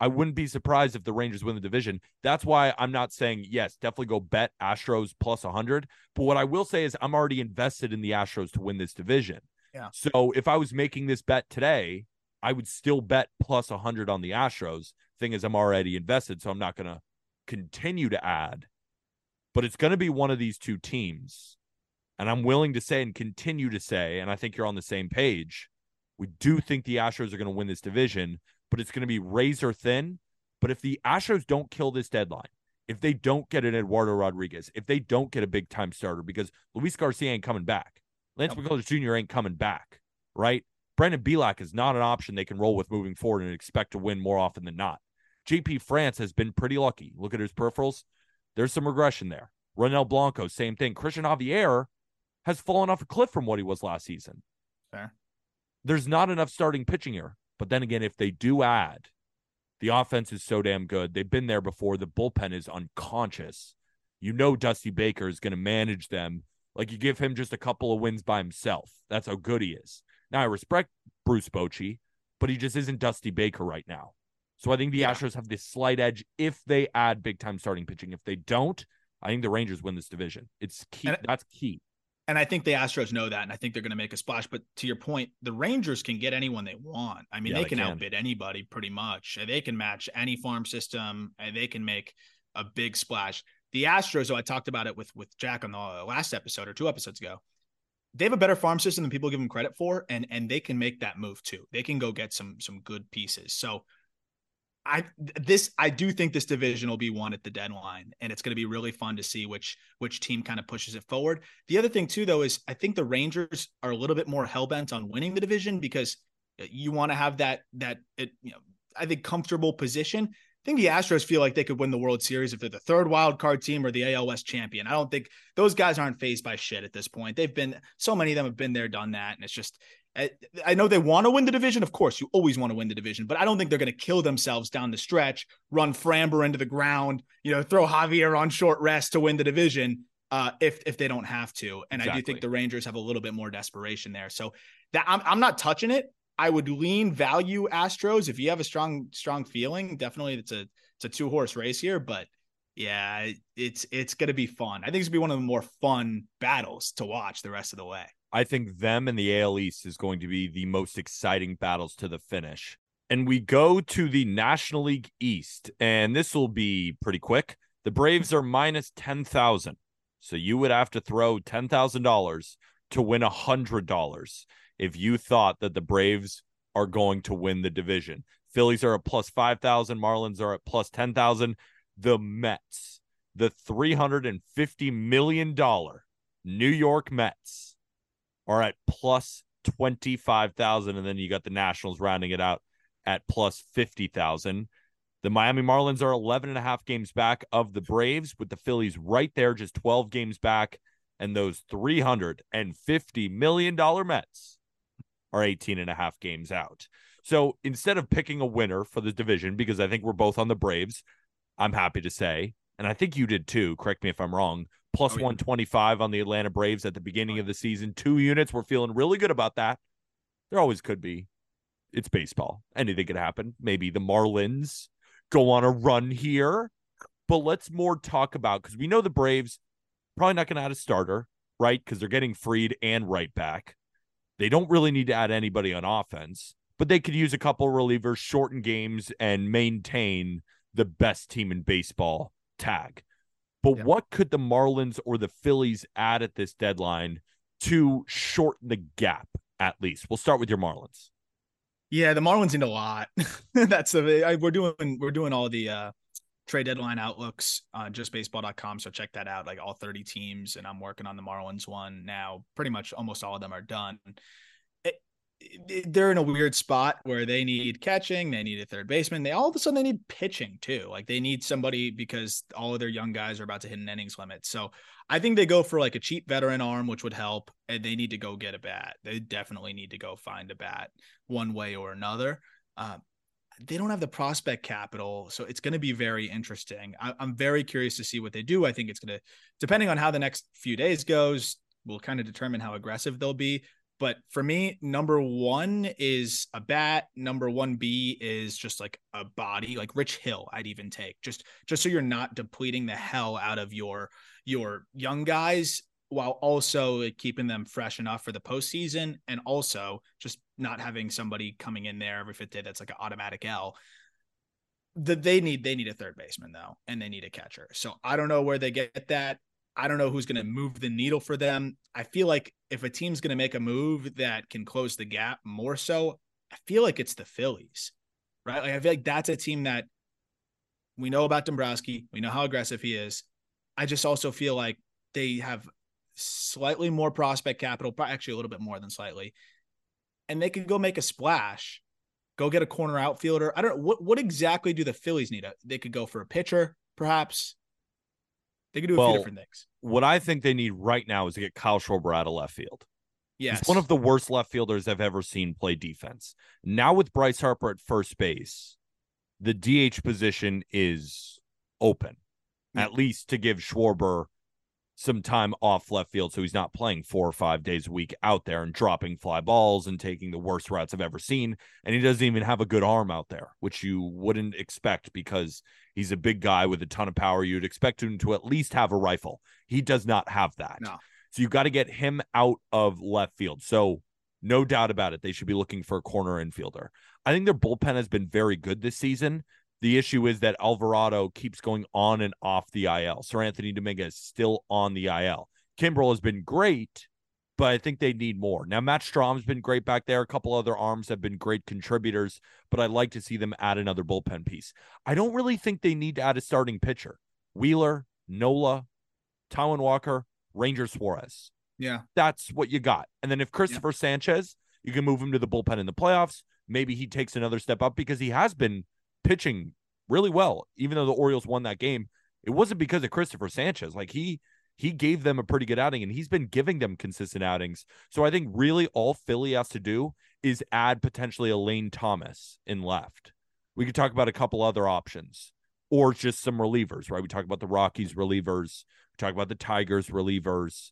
I wouldn't be surprised if the Rangers win the division. That's why I'm not saying yes, definitely go bet Astros plus 100. But what I will say is I'm already invested in the Astros to win this division. Yeah. So if I was making this bet today, I would still bet plus 100 on the Astros. Thing is, I'm already invested, so I'm not going to continue to add. But it's going to be one of these two teams. And I'm willing to say and continue to say, and I think you're on the same page. We do think the Astros are going to win this division, but it's going to be razor thin. But if the Astros don't kill this deadline, if they don't get an Eduardo Rodriguez, if they don't get a big time starter, because Luis Garcia ain't coming back, Lance yep. McCullers Jr. ain't coming back, right? Brandon Bielak is not an option they can roll with moving forward and expect to win more often than not. JP France has been pretty lucky. Look at his peripherals. There's some regression there. Ronel Blanco, same thing. Cristian Javier has fallen off a cliff from what he was last season. Fair. There's not enough starting pitching here. But then again, if they do add, the offense is so damn good. They've been there before. The bullpen is unconscious. You know Dusty Baker is going to manage them like you give him just a couple of wins by himself. That's how good he is. Now I respect Bruce Bochy, but he just isn't Dusty Baker right now. So I think the yeah. Astros have this slight edge if they add big time starting pitching. If they don't, I think the Rangers win this division. It's key. And, that's key. And I think the Astros know that, and I think they're going to make a splash. But to your point, the Rangers can get anyone they want. I mean, yeah, they, can, they can outbid anybody pretty much. They can match any farm system, and they can make a big splash. The Astros, though, I talked about it with with Jack on the uh, last episode or two episodes ago they have a better farm system than people give them credit for, and and they can make that move too. They can go get some some good pieces. So I this I do think this division will be won at the deadline, and it's going to be really fun to see which which team kind of pushes it forward. The other thing too, though, is I think the Rangers are a little bit more hell bent on winning the division because uh, you want to have that that it, you know I think comfortable position think the Astros feel like they could win the World Series if they're the third wild card team or the AL West champion. I don't think those guys aren't phased by shit at this point. They've been so many of them have been there, done that, and it's just. I, know they want to win the division. Of course, you always want to win the division, but I don't think they're going to kill themselves down the stretch, run Framber into the ground, you know, throw Javier on short rest to win the division uh, if if they don't have to. And exactly. I do think the Rangers have a little bit more desperation there. So that I'm I'm not touching it. I would lean value Astros if you have a strong strong feeling. Definitely, it's a it's a two horse race here, but yeah, it's it's to be fun. I think it's to be one of the more fun battles to watch the rest of the way. I think them and the AL East is going to be the most exciting battles to the finish. And we go to the National League East, and this will be pretty quick. The Braves are minus 10,000. So you would have to throw $10,000 to win a $100 if you thought that the Braves are going to win the division. Phillies are at plus 5,000. Marlins are at plus 10,000. The Mets, the $350 million New York Mets, are at plus 25,000. And then you got the Nationals rounding it out at plus 50,000. The Miami Marlins are 11 and a half games back of the Braves, with the Phillies right there, just 12 games back. And those $350 million Mets are 18 and a half games out. So instead of picking a winner for the division, because I think we're both on the Braves, I'm happy to say, and I think you did too, correct me if I'm wrong, plus oh, yeah. 125 on the Atlanta Braves at the beginning of the season. Two units. We're feeling really good about that. There always could be. It's baseball. Anything could happen. Maybe the Marlins go on a run here. But let's more talk about because we know the Braves probably not going to add a starter, right? Because they're getting Fried and Wright back. They don't really need to add anybody on offense, but they could use a couple relievers, shorten games, and maintain the best team in baseball tag. But yeah. what could the Marlins or the Phillies add at this deadline to shorten the gap at least. We'll start with your Marlins. Yeah, the Marlins need a lot. *laughs* That's the we're doing we're doing all the uh trade deadline outlooks uh, on justbaseball.com. So check that out. Like all 30 teams, and I'm working on the Marlins one now. Pretty much almost all of them are done. It, it, they're in a weird spot where they need catching, they need a third baseman. They all of a sudden they need pitching too. Like they need somebody because all of their young guys are about to hit an innings limit. So I think they go for like a cheap veteran arm, which would help. And they need to go get a bat. They definitely need to go find a bat one way or another. Uh, they don't have the prospect capital, so it's going to be very interesting. I, am very curious to see what they do. I think it's going to, depending on how the next few days goes, will kind of determine how aggressive they'll be. But for me, number one is a bat. Number one B is just like a body, like Rich Hill. I'd even take just just so you're not depleting the hell out of your your young guys while also keeping them fresh enough for the postseason and also just not having somebody coming in there every fifth day that's like an automatic L. That they need they need a third baseman though, and they need a catcher. So I don't know where they get that. I don't know who's going to move the needle for them. I feel like if a team's going to make a move that can close the gap more so, I feel like it's the Phillies, right? Like I feel like that's a team that we know about Dombrowski. We know how aggressive he is. I just also feel like they have slightly more prospect capital, actually a little bit more than slightly, and they could go make a splash, go get a corner outfielder. I don't know what what exactly do the Phillies need? Uh, they could go for a pitcher, perhaps. They could do a Well, few different things. What I think they need right now is to get Kyle Schwarber out of left field. Yes, He's one of the worst left fielders I've ever seen play defense. Now with Bryce Harper at first base, the DH position is open, at least to give Schwarber some time off left field so he's not playing four or five days a week out there and dropping fly balls and taking the worst routes I've ever seen. And he doesn't even have a good arm out there, which you wouldn't expect because he's a big guy with a ton of power. You'd expect him to at least have a rifle. He does not have that. No. So you've got to get him out of left field. So no doubt about it, they should be looking for a corner infielder. I think their bullpen has been very good this season. The issue is that Alvarado keeps going on and off the IL. Seranthony Dominguez is still on the IL. Kimbrel has been great, but I think they need more. Now, Matt Strahm's been great back there. A couple other arms have been great contributors, but I'd like to see them add another bullpen piece. I don't really think they need to add a starting pitcher. Wheeler, Nola, Taijuan Walker, Ranger Suarez yeah, that's what you got. And then if Christopher Sanchez, you can move him to the bullpen in the playoffs. Maybe he takes another step up because he has been pitching really well. Even though the Orioles won that game, it wasn't because of Christopher Sanchez. Like he he gave them a pretty good outing and he's been giving them consistent outings. So I think really all Philly has to do is add potentially a Lane Thomas in left. We could talk about a couple other options or just some relievers, right? We talk about the Rockies relievers, we talk about the Tigers relievers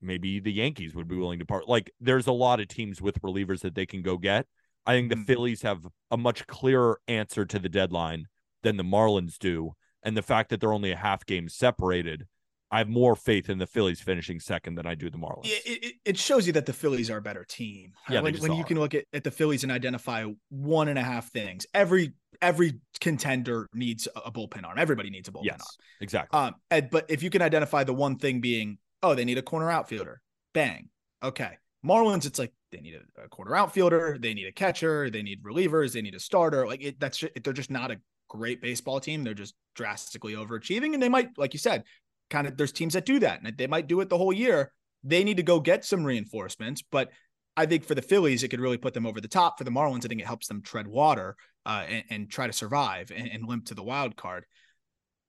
maybe the Yankees would be willing to part. Like there's a lot of teams with relievers that they can go get. I think the Mhm. Phillies have a much clearer answer to the deadline than the Marlins do. And the fact that they're only a half game separated, I have more faith in the Phillies finishing second than I do the Marlins. it, it, it shows you that the Phillies are a better team. right? Yeah, when, when you can look at, at the Phillies and identify one and a half things. Every every contender needs a, a bullpen arm. Everybody needs a bullpen yes, arm. exactly. Um, and, but if you can identify the one thing being, oh, they need a corner outfielder, bang, okay. Marlins, it's like they need a, a outfielder, they need a catcher, they need relievers, they need a starter. Like it, that's ju- they're just not a great baseball team. They're just drastically overachieving, and they might, like you said, kind of. There's teams that do that, and they might do it the whole year. They need to go get some reinforcements, but I think for the Phillies, it could really put them over the top. For the Marlins, I think it helps them tread water uh, and, and try to survive and, and limp to the wild card.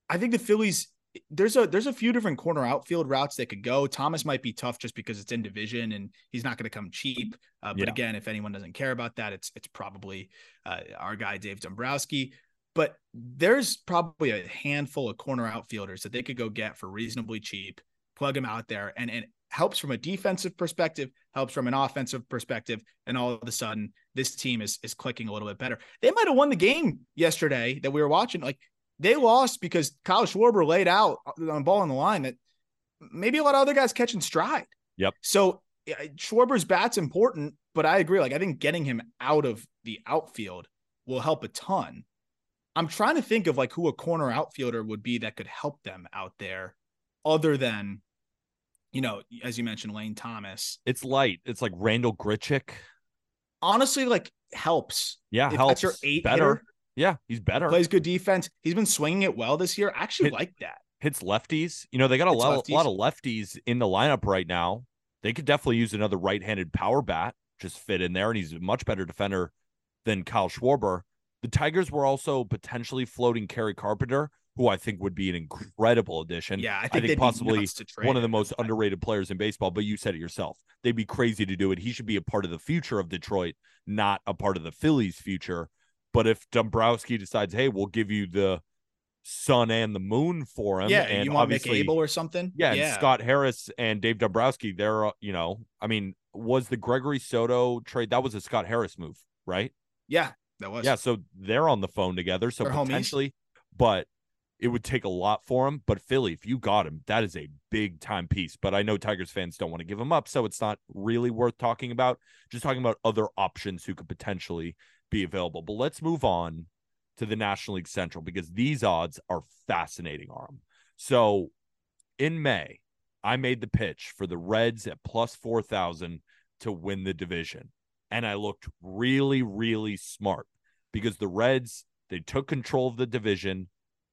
I think the Phillies there's a there's a few different corner outfield routes they could go. Thomas might be tough just because it's in division and he's not going to come cheap. Uh, but Yeah. again, if anyone doesn't care about that, it's it's probably uh, our guy Dave Dombrowski. But there's probably a handful of corner outfielders that they could go get for reasonably cheap, plug them out there, and and helps from a defensive perspective, helps from an offensive perspective, and all of a sudden this team is is clicking a little bit better. They might have won the game yesterday that we were watching. Like they lost because Kyle Schwarber laid out on ball on the line that maybe a lot of other guys catching stride. Yep. So Schwarber's bat's important, but I agree. Like I think getting him out of the outfield will help a ton. I'm trying to think of like who a corner outfielder would be that could help them out there, other than you know, as you mentioned, Lane Thomas. It's light. It's like Randall Grichuk. Honestly, like helps. Yeah, If helps. that's your eight better. hitter, Yeah, he's better. plays good defense. He's been swinging it well this year. I actually Hit- like that. Hits lefties. You know, they got a lot, lot of lefties in the lineup right now. They could definitely use another right-handed power bat. Just fit in there, and he's a much better defender than Kyle Schwarber. The Tigers were also potentially floating Kerry Carpenter, who I think would be an incredible addition. Yeah, I think, think possibly nuts to trade one of the most underrated players in baseball, but you said it yourself. They'd be crazy to do it. He should be a part of the future of Detroit, not a part of the Phillies' future. But if Dombrowski decides, hey, we'll give you the sun and the moon for him, Yeah, and you want obviously, Abel or something? yeah, and Scott Harris and Dave Dombrowski, they're, uh, you know, I mean, was the Gregory Soto trade that was a Scott Harris move, right? Yeah, that was. Yeah, so they're on the phone together. So They're homies. potentially, but it would take a lot for him. But Philly, if you got him, that is a big time piece. But I know Tigers fans don't want to give him up, so it's not really worth talking about. Just talking about other options who could potentially be available. But let's move on to the National League Central because these odds are fascinating, Aram. So in May, I made the pitch for the Reds at plus 4,000 to win the division. And I looked really, really smart because the Reds, they took control of the division.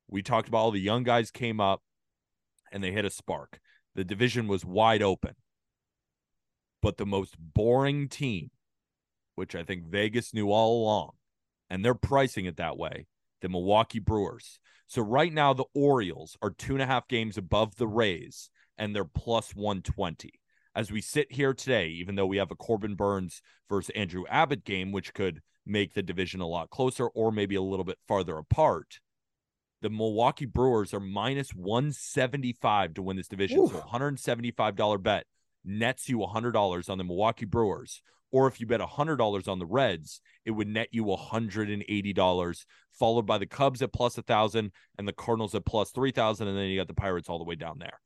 We talked about all the young guys came up and they hit a spark. The division was wide open. But the most boring team, which I think Vegas knew all along, and they're pricing it that way, the Milwaukee Brewers. So right now, the Orioles are two and a half games above the Rays, and they're plus 120. As we sit here today, even though we have a Corbin Burnes versus Andrew Abbott game, which could make the division a lot closer or maybe a little bit farther apart, the Milwaukee Brewers are minus 175 to win this division. So Oof. $175 bet nets you $100 on the Milwaukee Brewers. Or if you bet $100 on the Reds, it would net you $180, followed by the Cubs at plus 1,000 and the Cardinals at plus 3,000. And then you got the Pirates all the way down there.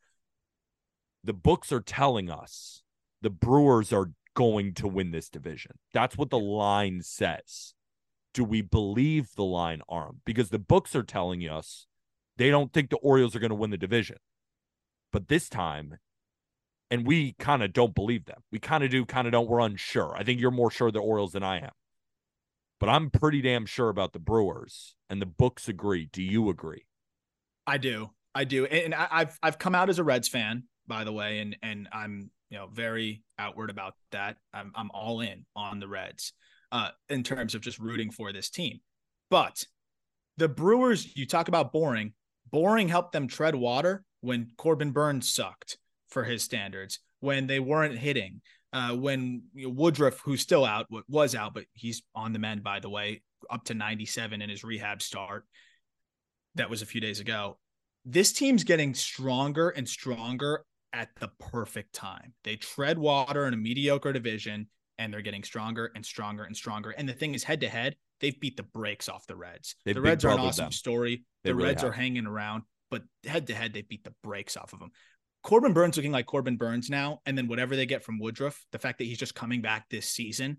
The books are telling us the Brewers are going to win this division. That's what the line says. Do we believe the line Aram? Because the books are telling us they don't think the Orioles are going to win the division. But this time, and we kind of don't believe them. We kind of do, kind of don't. We're unsure. I think you're more sure the Orioles than I am. But I'm pretty damn sure about the Brewers, and the books agree. Do you agree? I do. I do. And I've I've come out as a Reds fan, by the way, and and I'm you know very outward about that. I'm I'm all in on the Reds uh in terms of just rooting for this team. But the Brewers, you talk about boring. Boring helped them tread water when Corbin Burnes sucked for his standards, when they weren't hitting, uh, when you know, Woodruff, who's still out, wa- was out, but he's on the mend, by the way, up to 97 in his rehab start. That was a few days ago. This team's getting stronger and stronger at the perfect time. They tread water in a mediocre division and they're getting stronger and stronger and stronger. And the thing is, head to head, they've beat the brakes off the Reds. They've the Reds are an awesome them. story. They the really Reds have. are hanging around, but head to head, they beat the brakes off of them. Corbin Burnes looking like Corbin Burnes now, and then whatever they get from Woodruff, the fact that he's just coming back this season,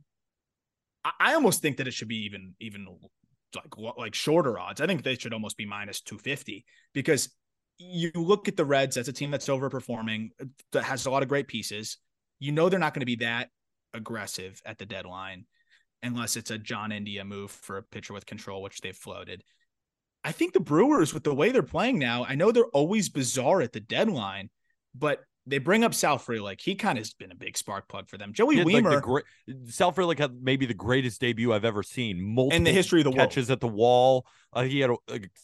I, I almost think that it should be even even like like shorter odds. I think they should almost be minus two fifty because you look at the Reds as a team that's overperforming, that has a lot of great pieces. You know they're not going to be that aggressive at the deadline unless it's a John India move for a pitcher with control, which they've floated. I think the Brewers, with the way they're playing now, I know they're always bizarre at the deadline, but they bring up Sal Frelick. He kind of has been a big spark plug for them. Joey like, Wiemer the great Sal Frelick had maybe the greatest debut I've ever seen. Multiple in the history of the world. catches at the wall. Uh, he had uh,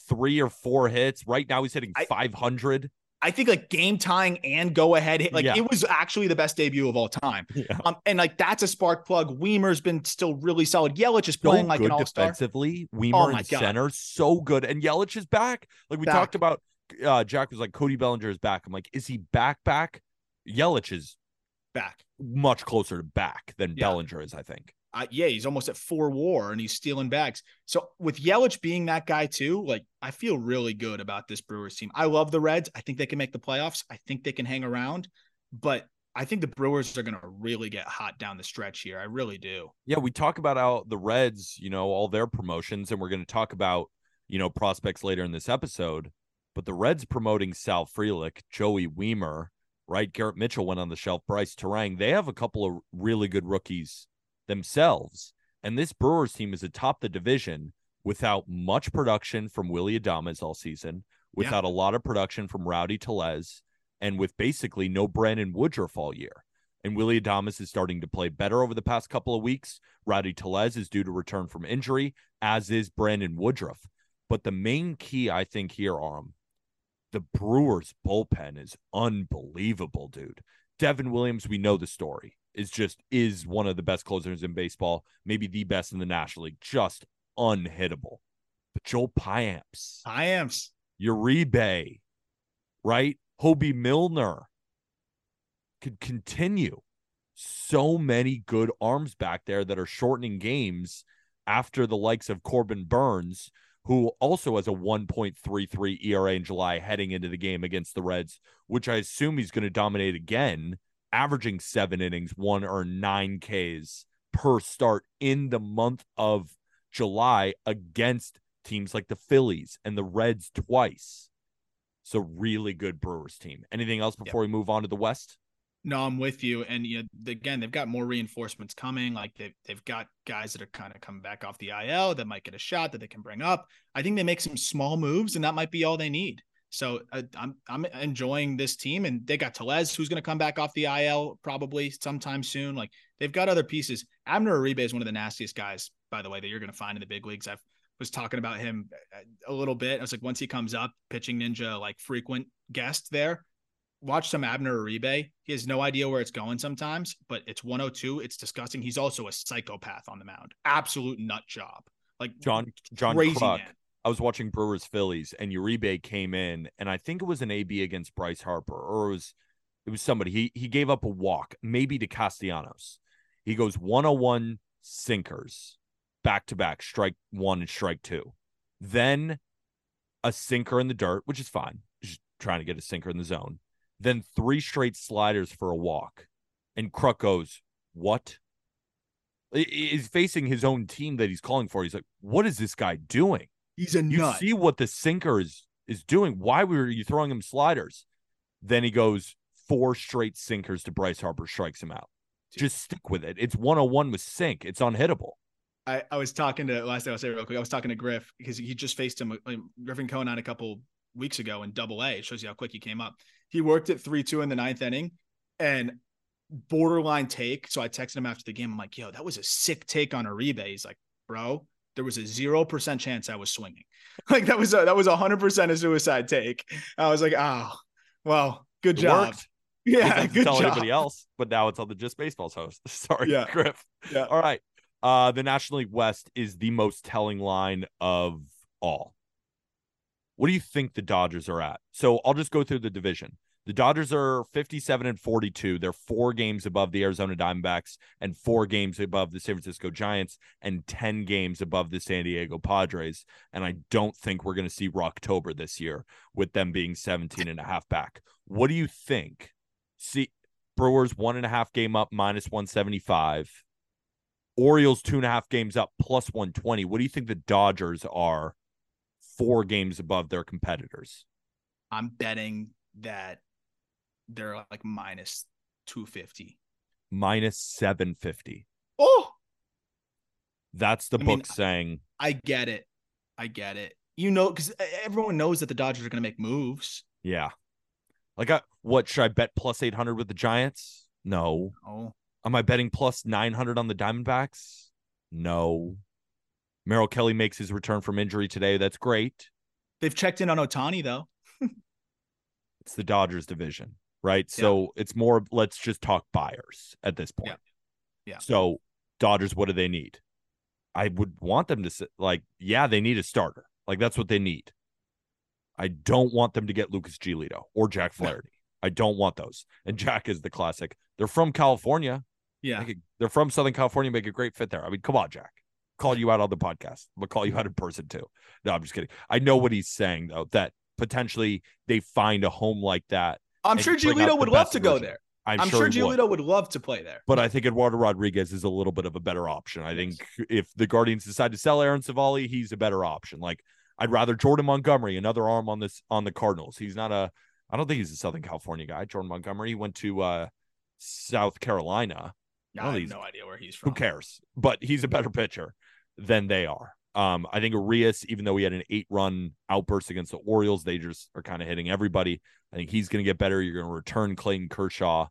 three or four hits. Right now, he's hitting I- 500. I think like game tying and go ahead hit. Like Yeah. it was actually the best debut of all time. *laughs* Yeah. Um, and like that's a spark plug. Wiemer's been still really solid. Yelich is So playing like an all star. defensively. Wiemer Oh in God. center, so good. And Yelich is back. Like we Back. talked about, uh, Jack was like, Cody Bellinger is back. I'm like, is he back? Back? Yelich is Back. much closer to back than Yeah. Bellinger is, I think. Uh, yeah, he's almost at four WAR and he's stealing bags. So with Yelich being that guy too, like I feel really good about this Brewers team. I love the Reds. I think they can make the playoffs. I think they can hang around, but I think the Brewers are going to really get hot down the stretch here. I really do. Yeah, we talk about how the Reds, you know, all their promotions, and we're going to talk about, you know, prospects later in this episode. But the Reds promoting Sal Frelick, Joey Wiemer, right? Garrett Mitchell went on the shelf, Brice Turang. They have a couple of really good rookies themselves. And this Brewers team is atop the division without much production from Willie Adames all season, without yeah. a lot of production from Rowdy Tellez, and with basically no Brandon Woodruff all year. And Willie Adames is starting to play better over the past couple of weeks. Rowdy Tellez is due to return from injury, as is Brandon Woodruff. But the main key, I think, here, Aram, the Brewers bullpen is unbelievable, dude. Devin Williams, we know the story, is just is one of the best closers in baseball, maybe the best in the National League, just unhittable. But Joel Payamps, Payamps, Uribe, right? Hobie Milner could continue. So many good arms back there that are shortening games after the likes of Corbin Burnes, who also has a 1.33 ERA in July heading into the game against the Reds, which I assume he's going to dominate again, averaging seven innings, one or nine Ks per start in the month of July against teams like the Phillies and the Reds twice. So really good Brewers team. Anything else before yep. we move on to the West? No, I'm with you. And you know, again, they've got more reinforcements coming. Like they've they've got guys that are kind of coming back off the IL that might get a shot that they can bring up. I think they make some small moves, and that might be all they need. So uh, I'm I'm enjoying this team, and they got Tellez, who's going to come back off the IL probably sometime soon. Like they've got other pieces. Abner Uribe is one of the nastiest guys, by the way, that you're going to find in the big leagues. I've was talking about him uh, a little bit. I was like, once he comes up, pitching ninja like frequent guest there watch some Abner Uribe. He has no idea where it's going sometimes, but it's 102. It's disgusting. He's also a psychopath on the mound. Absolute nut job. Like John John crazy Kruk. I was watching Brewers Phillies and Uribe came in and I think it was an AB against Bryce Harper or it was it was somebody. He he gave up a walk, maybe to Castellanos. He goes 101 sinkers back to back, strike one and strike two. Then a sinker in the dirt, which is fine. Just trying to get a sinker in the zone then three straight sliders for a walk. And Kruk goes, What? He's facing his own team that he's calling for. He's like, What is this guy doing? He's a you nut. see what the sinker is is doing. Why were you throwing him sliders? Then he goes four straight sinkers to Bryce Harper, strikes him out. Dude. Just stick with it. It's 101 with sink. It's unhittable. I, I was talking to last thing I'll say real quick. I was talking to Griff because he just faced him Griffin Conine a couple weeks ago in double A. It shows you how quick he came up. He worked at 3 2 in the ninth inning and borderline take. So I texted him after the game. I'm like, yo, that was a sick take on Uribe. He's like, bro, there was a 0% chance I was swinging. *laughs* Like that was a, that was a 100% a suicide take. I was like, oh, well, good it job. Worked. *laughs* Yeah, good tell job. anybody else, but now it's on the Just Baseball's host. *laughs* Sorry, yeah. Griff. Yeah. All right. Uh, the National League West is the most telling line of all. What do you think the Dodgers are at? So I'll just go through the division. The Dodgers are 57 and 42. They're four games above the Arizona Diamondbacks and four games above the San Francisco Giants and 10 games above the San Diego Padres. And I don't think we're going to see October this year with them being 17 and a half back. What do you think? See, Brewers one and a half game up minus 175. Orioles two and a half games up plus 120. What do you think the Dodgers are four games above their competitors? I'm betting that they're like minus 250 minus 750 oh! That's the I book mean, saying i get it. I get it. You know because everyone knows that the dodgers are going to make moves. Yeah. Like I, what should i bet plus 800 with the giants? No. Oh am i betting plus 900 on the diamondbacks? No merrill kelly makes his return from injury today that's great they've checked in on Ohtani, though *laughs* it's the dodgers division right? Yeah. So it's more let's just talk buyers at this point. Yeah. yeah. So Dodgers, what do they need? I would want them to like, yeah, they need a starter. Like that's what they need. I don't want them to get Lucas Giolito or Jack Flaherty. I don't want those. And Jack is the classic. They're from California. Yeah. they're from Southern California. Make a great fit there. I mean, come on, Jack. Call you out on the podcast. But call you out in person too. No, I'm just kidding. I know what he's saying though. That potentially they find a home like that I'm sure Giolito would love to go there. I'm, I'm sure, sure Giolito would. would. love to play there. But I think Eduardo Rodriguez is a little bit of a better option. I think if the Guardians decide to sell Aaron Civale, he's a better option. Like I'd rather Jordan Montgomery, another arm on this on the Cardinals. He's not a I don't think he's a Southern California guy. Jordan Montgomery. He went to uh, South Carolina. I have no idea where he's from. Who cares? But he's a better pitcher than they are. Um, I think Urias, even though he had an eight run outburst against the Orioles, they just are kind of hitting everybody. I think he's going to get better. You're going to return Clayton Kershaw,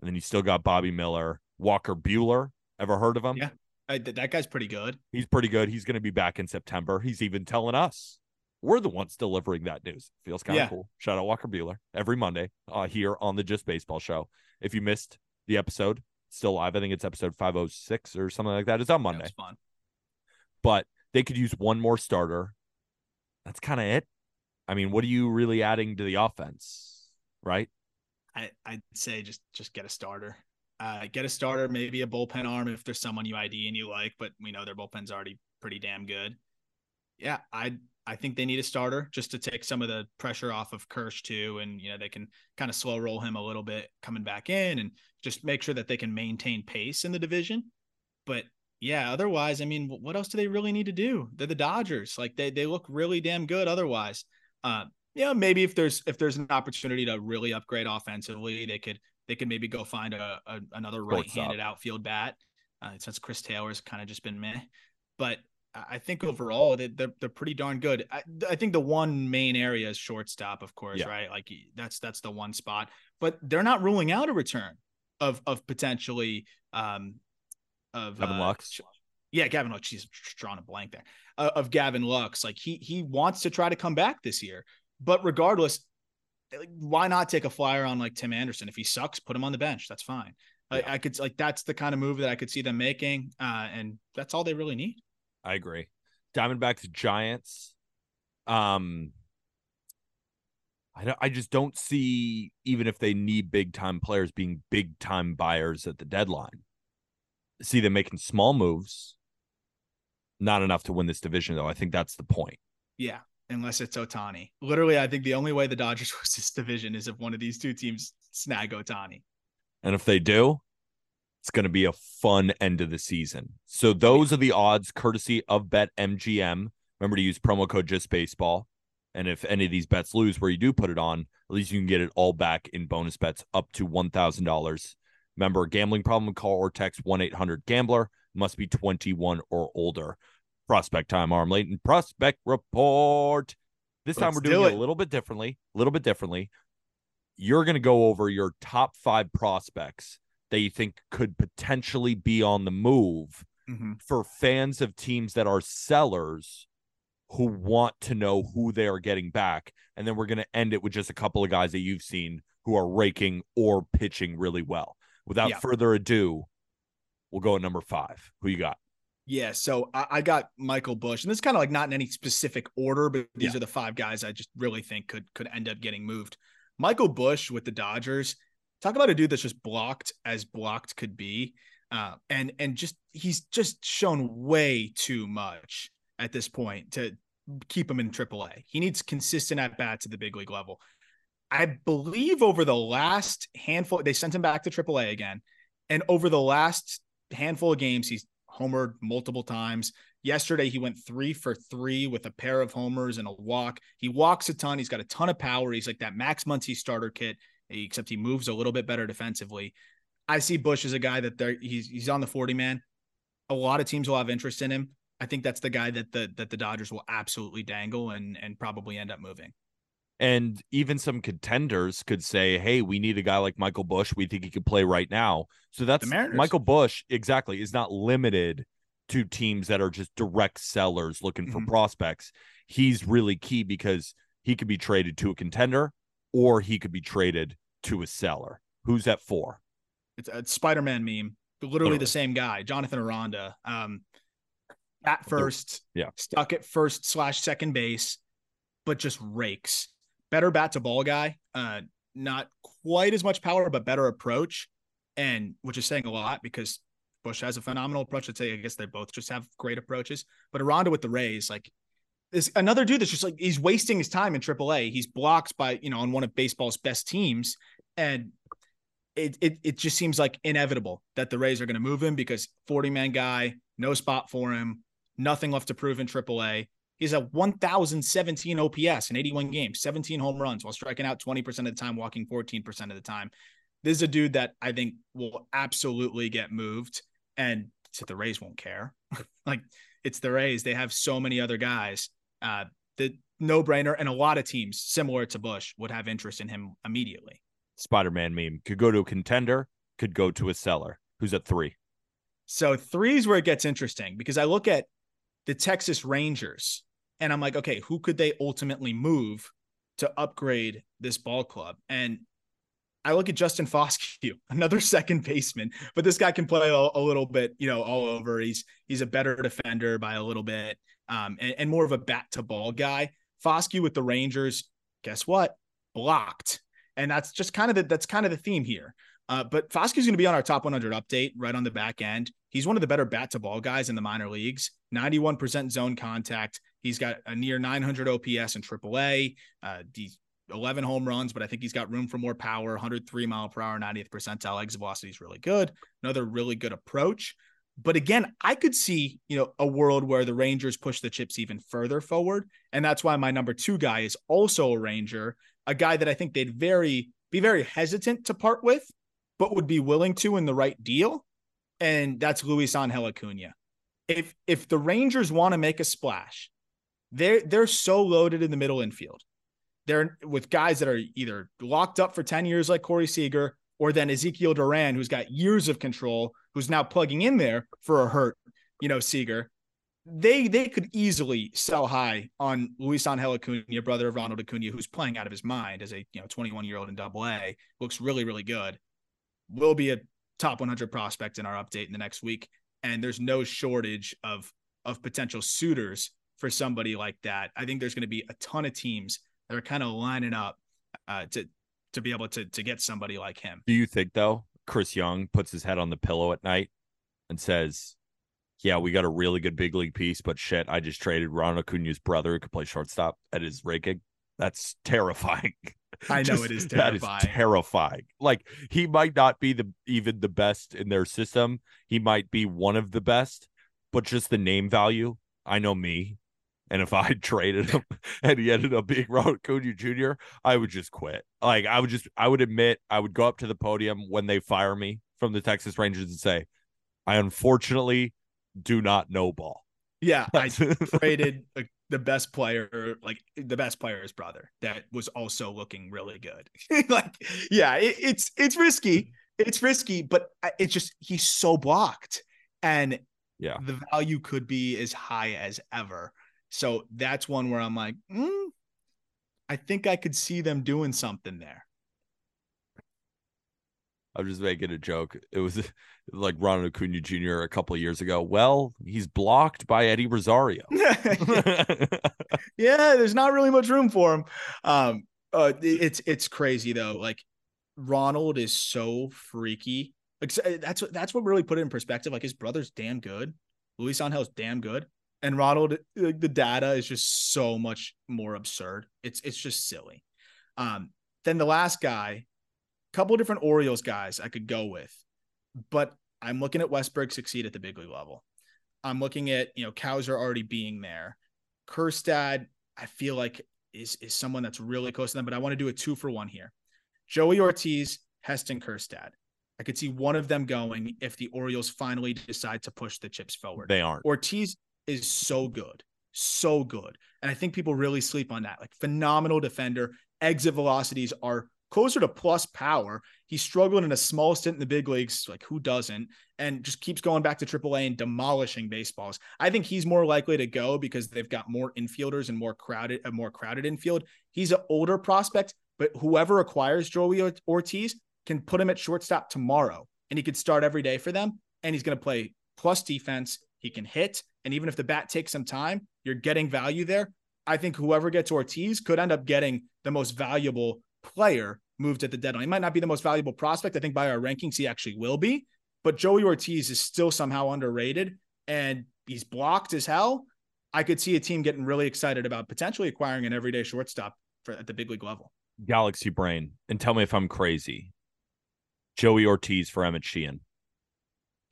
and then you still got Bobby Miller, Walker Buehler. Ever heard of him? Yeah. Th- that guy's pretty good. He's pretty good. He's going to be back in September. He's even telling us we're the ones delivering that news. Feels kind of Yeah. cool. Shout out Walker Buehler every Monday uh, here on the Just Baseball Show. If you missed the episode, still live. I think it's episode 506 or something like that. It's on Monday fun. But they could use one more starter. That's kind of it. I mean, what are you really adding to the offense, right? I, I'd say just just get a starter. Uh, get a starter, maybe a bullpen arm if there's someone you ID and you like, but we know their bullpen's already pretty damn good. Yeah, I I think they need a starter just to take some of the pressure off of Kersh too, and you know they can kind of slow roll him a little bit coming back in, and just make sure that they can maintain pace in the division. But yeah, otherwise, I mean, what else do they really need to do? They're the Dodgers, like they they look really damn good. Otherwise, uh, yeah, maybe if there's if there's an opportunity to really upgrade offensively, they could they could maybe go find a, a another right-handed outfield bat. Uh, since Chris Taylor's kind of just been meh, but I I think overall they, they're they're pretty darn good. I, I think the one main area is shortstop, of course, Yeah. right? Like that's that's the one spot, but they're not ruling out a return of of potentially um of Gavin uh, Lux? Yeah, Gavin Lux. She's drawing a blank there. Uh, of Gavin Lux, like he he wants to try to come back this year, but regardless, like, why not take a flyer on like Tim Anderson? If he sucks, put him on the bench. That's fine. I, I could like that's the kind of move that I could see them making, uh, and that's all they really need. I agree. Diamondbacks, Giants. Um, I don't, I just don't see even if they need big time players being big time buyers at the deadline. See them making small moves. Not enough to win this division, though. I think that's the point. Yeah, unless it's Ohtani. Literally, I think the only way the Dodgers *laughs* lose this division is if one of these two teams snag Ohtani. And if they do, it's going to be a fun end of the season. So those are the odds courtesy of Bet MGM. Remember to use promo code Just Baseball. And if any of these bets lose where you do put it on, at least you can get it all back in bonus bets up to $1,000. Remember, gambling problem, call or text 1 800 Gambler. Must be 21 or older. Prospect time, Aram Leighton. Prospect report. This time Let's we're doing do it a little bit differently. A little bit differently. You're going to go over your top five prospects that you think could potentially be on the move mm-hmm. for fans of teams that are sellers who want to know who they are getting back. And then we're going to end it with just a couple of guys that you've seen who are raking or pitching really well. Without Yeah. further ado, we'll go at number five. Who you got? Yeah, so I, I got Michael Busch, and this is kind of like not in any specific order, but these Yeah. are the five guys I just really think could could end up getting moved. Michael Busch with the Dodgers, talk about a dude that's just blocked as blocked could be, uh, and and just he's just shown way too much at this point to keep him in AAA. He needs consistent at bats at the big league level. I believe over the last handful, they sent him back to AAA again, and over the last handful of games, he's homered multiple times. Yesterday, he went three for three with a pair of homers and a walk. He walks a ton. He's got a ton of power. He's like that Max Muncy starter kit, except he moves a little bit better defensively. I see Busch as a guy that he's he's on the 40 man. A lot of teams will have interest in him. I think that's the guy that the that the Dodgers will absolutely dangle and and probably end up moving. And even some contenders could say, hey, we need a guy like Michael Busch. We think he could play right now. So that's Michael Busch, exactly, is not limited to teams that are just direct sellers looking for Mhm. prospects. He's really key because he could be traded to a contender or he could be traded to a seller. Who's that for? It's a Spider-Man meme. Literally, Literally. the same guy, Jonathan Aranda. Um, at first, Yeah. stuck at first slash second base, but just rakes. Better bat to ball guy. Uh, not quite as much power, but better approach, and which is saying a lot because Busch has a phenomenal approach. I'd say I guess they both just have great approaches. But Aranda with the Rays, like is another dude that's just like he's wasting his time in AAA. He's blocked by you know on one of baseball's best teams, and it it it just seems like inevitable that the Rays are going to move him because 40 man guy, no spot for him, nothing left to prove in AAA. He's a 1,017 OPS in 81 games, 17 home runs while striking out 20% of the time, walking 14% of the time. This is a dude that I think will absolutely get moved, and the Rays won't care. *laughs* like it's the Rays; they have so many other guys. Uh, the no brainer, and a lot of teams similar to Busch would have interest in him immediately. Spider Man meme could go to a contender, could go to a seller. Who's at three? So three is where it gets interesting because I look at the Texas Rangers and I'm like, okay, who could they ultimately move to upgrade this ball club? And I look at Justin Foscue, *laughs* another second baseman, but this guy can play a, a, little bit, you know, all over. He's he's a better defender by a little bit, um, and, and more of a bat to ball guy. Foscue with the Rangers, guess what? Blocked, and that's just kind of the that's kind of the theme here. Uh, but Foscue's going to be on our top 100 update right on the back end. He's one of the better bat to ball guys in the minor leagues. 91% zone contact. He's got a near 900 OPS in AAA. Uh, 11 home runs, but I think he's got room for more power. 103 mile per hour, 90th percentile exit velocity is really good. Another really good approach. But again, I could see, you know, a world where the Rangers push the chips even further forward. And that's why my number two guy is also a Ranger, a guy that I think they'd very be very hesitant to part with, but would be willing to in the right deal. And that's Luis Angel Acuna. If if the Rangers want to make a splash, they're they're so loaded in the middle infield. They're with guys that are either locked up for 10 years like Corey Seager, or then Ezekiel Duran, who's got years of control, who's now plugging in there for a hurt, you know, Seager. They they could easily sell high on Luis Angel Acuna, brother of Ronald Acuna, who's playing out of his mind as a you know 21 year old in Double A, looks really really good. Will be a top 100 prospect in our update in the next week, and there's no shortage of of potential suitors for somebody like that. I think there's going to be a ton of teams that are kind of lining up uh, to to be able to to get somebody like him. Do you think though, Chris Young puts his head on the pillow at night and says, "Yeah, we got a really good big league piece, but shit, I just traded Ron Acuna's brother who could play shortstop at his ranking." That's terrifying. I know *laughs* just, it is terrifying. That is terrifying. Like he might not be the even the best in their system. He might be one of the best, but just the name value. I know me. And if I *laughs* traded him *laughs* and he ended up being Ronald Acuna Jr., I would just quit. Like I would just, I would admit, I would go up to the podium when they fire me from the Texas Rangers and say, I unfortunately do not know ball. Yeah, *laughs* I traded a, the best player, like the best player's brother, that was also looking really good. like, yeah, it, it's it's risky. It's risky, but it's just he's so blocked, and yeah, the value could be as high as ever. So that's one where I'm like, mm, I think I could see them doing something there. I'm just making a joke. It was *laughs* like Ronald Acuna Jr. a couple years ago. Well, he's blocked by Eddie Rosario. *laughs* yeah, there's not really much room for him. Um, uh, it's it's crazy though. Like Ronald is so freaky. Like that's what that's what really put it in perspective. Like his brother's damn good. Luis Angel's damn good and Ronald, like the data is just so much more absurd. It's it's just silly. Um, then the last guy, a couple different Orioles guys I could go with, but I'm looking at Westburg succeed at the big league level. I'm looking at you know Cowser already being there. Kjerstad, I feel like is is someone that's really close to them, but I want to do a two for one here. Joey Ortiz, Heston Kjerstad. I could see one of them going if the Orioles finally decide to push the chips forward. They aren't. Ortiz is so good, so good. And I think people really sleep on that. Like phenomenal defender. Exit velocities are closer to plus power. He struggled in a small stint in the big leagues. Like who doesn't? And just keeps going back to AAA and demolishing baseballs. I think he's more likely to go because they've got more infielders and more crowded, a more crowded infield. He's an older prospect, but whoever acquires Joey Ortiz can put him at shortstop tomorrow, and he could start every day for them. And he's going to play plus defense. He can hit. And even if the bat takes some time, you're getting value there. I think whoever gets Ortiz could end up getting the most valuable player moved at the deadline. He might not be the most valuable prospect. I think by our rankings, he actually will be. But Joey Ortiz is still somehow underrated and he's blocked as hell. I could see a team getting really excited about potentially acquiring an everyday shortstop for at the big league level. Galaxy brain, and tell me if I'm crazy. Joey Ortiz for Emmett Sheehan.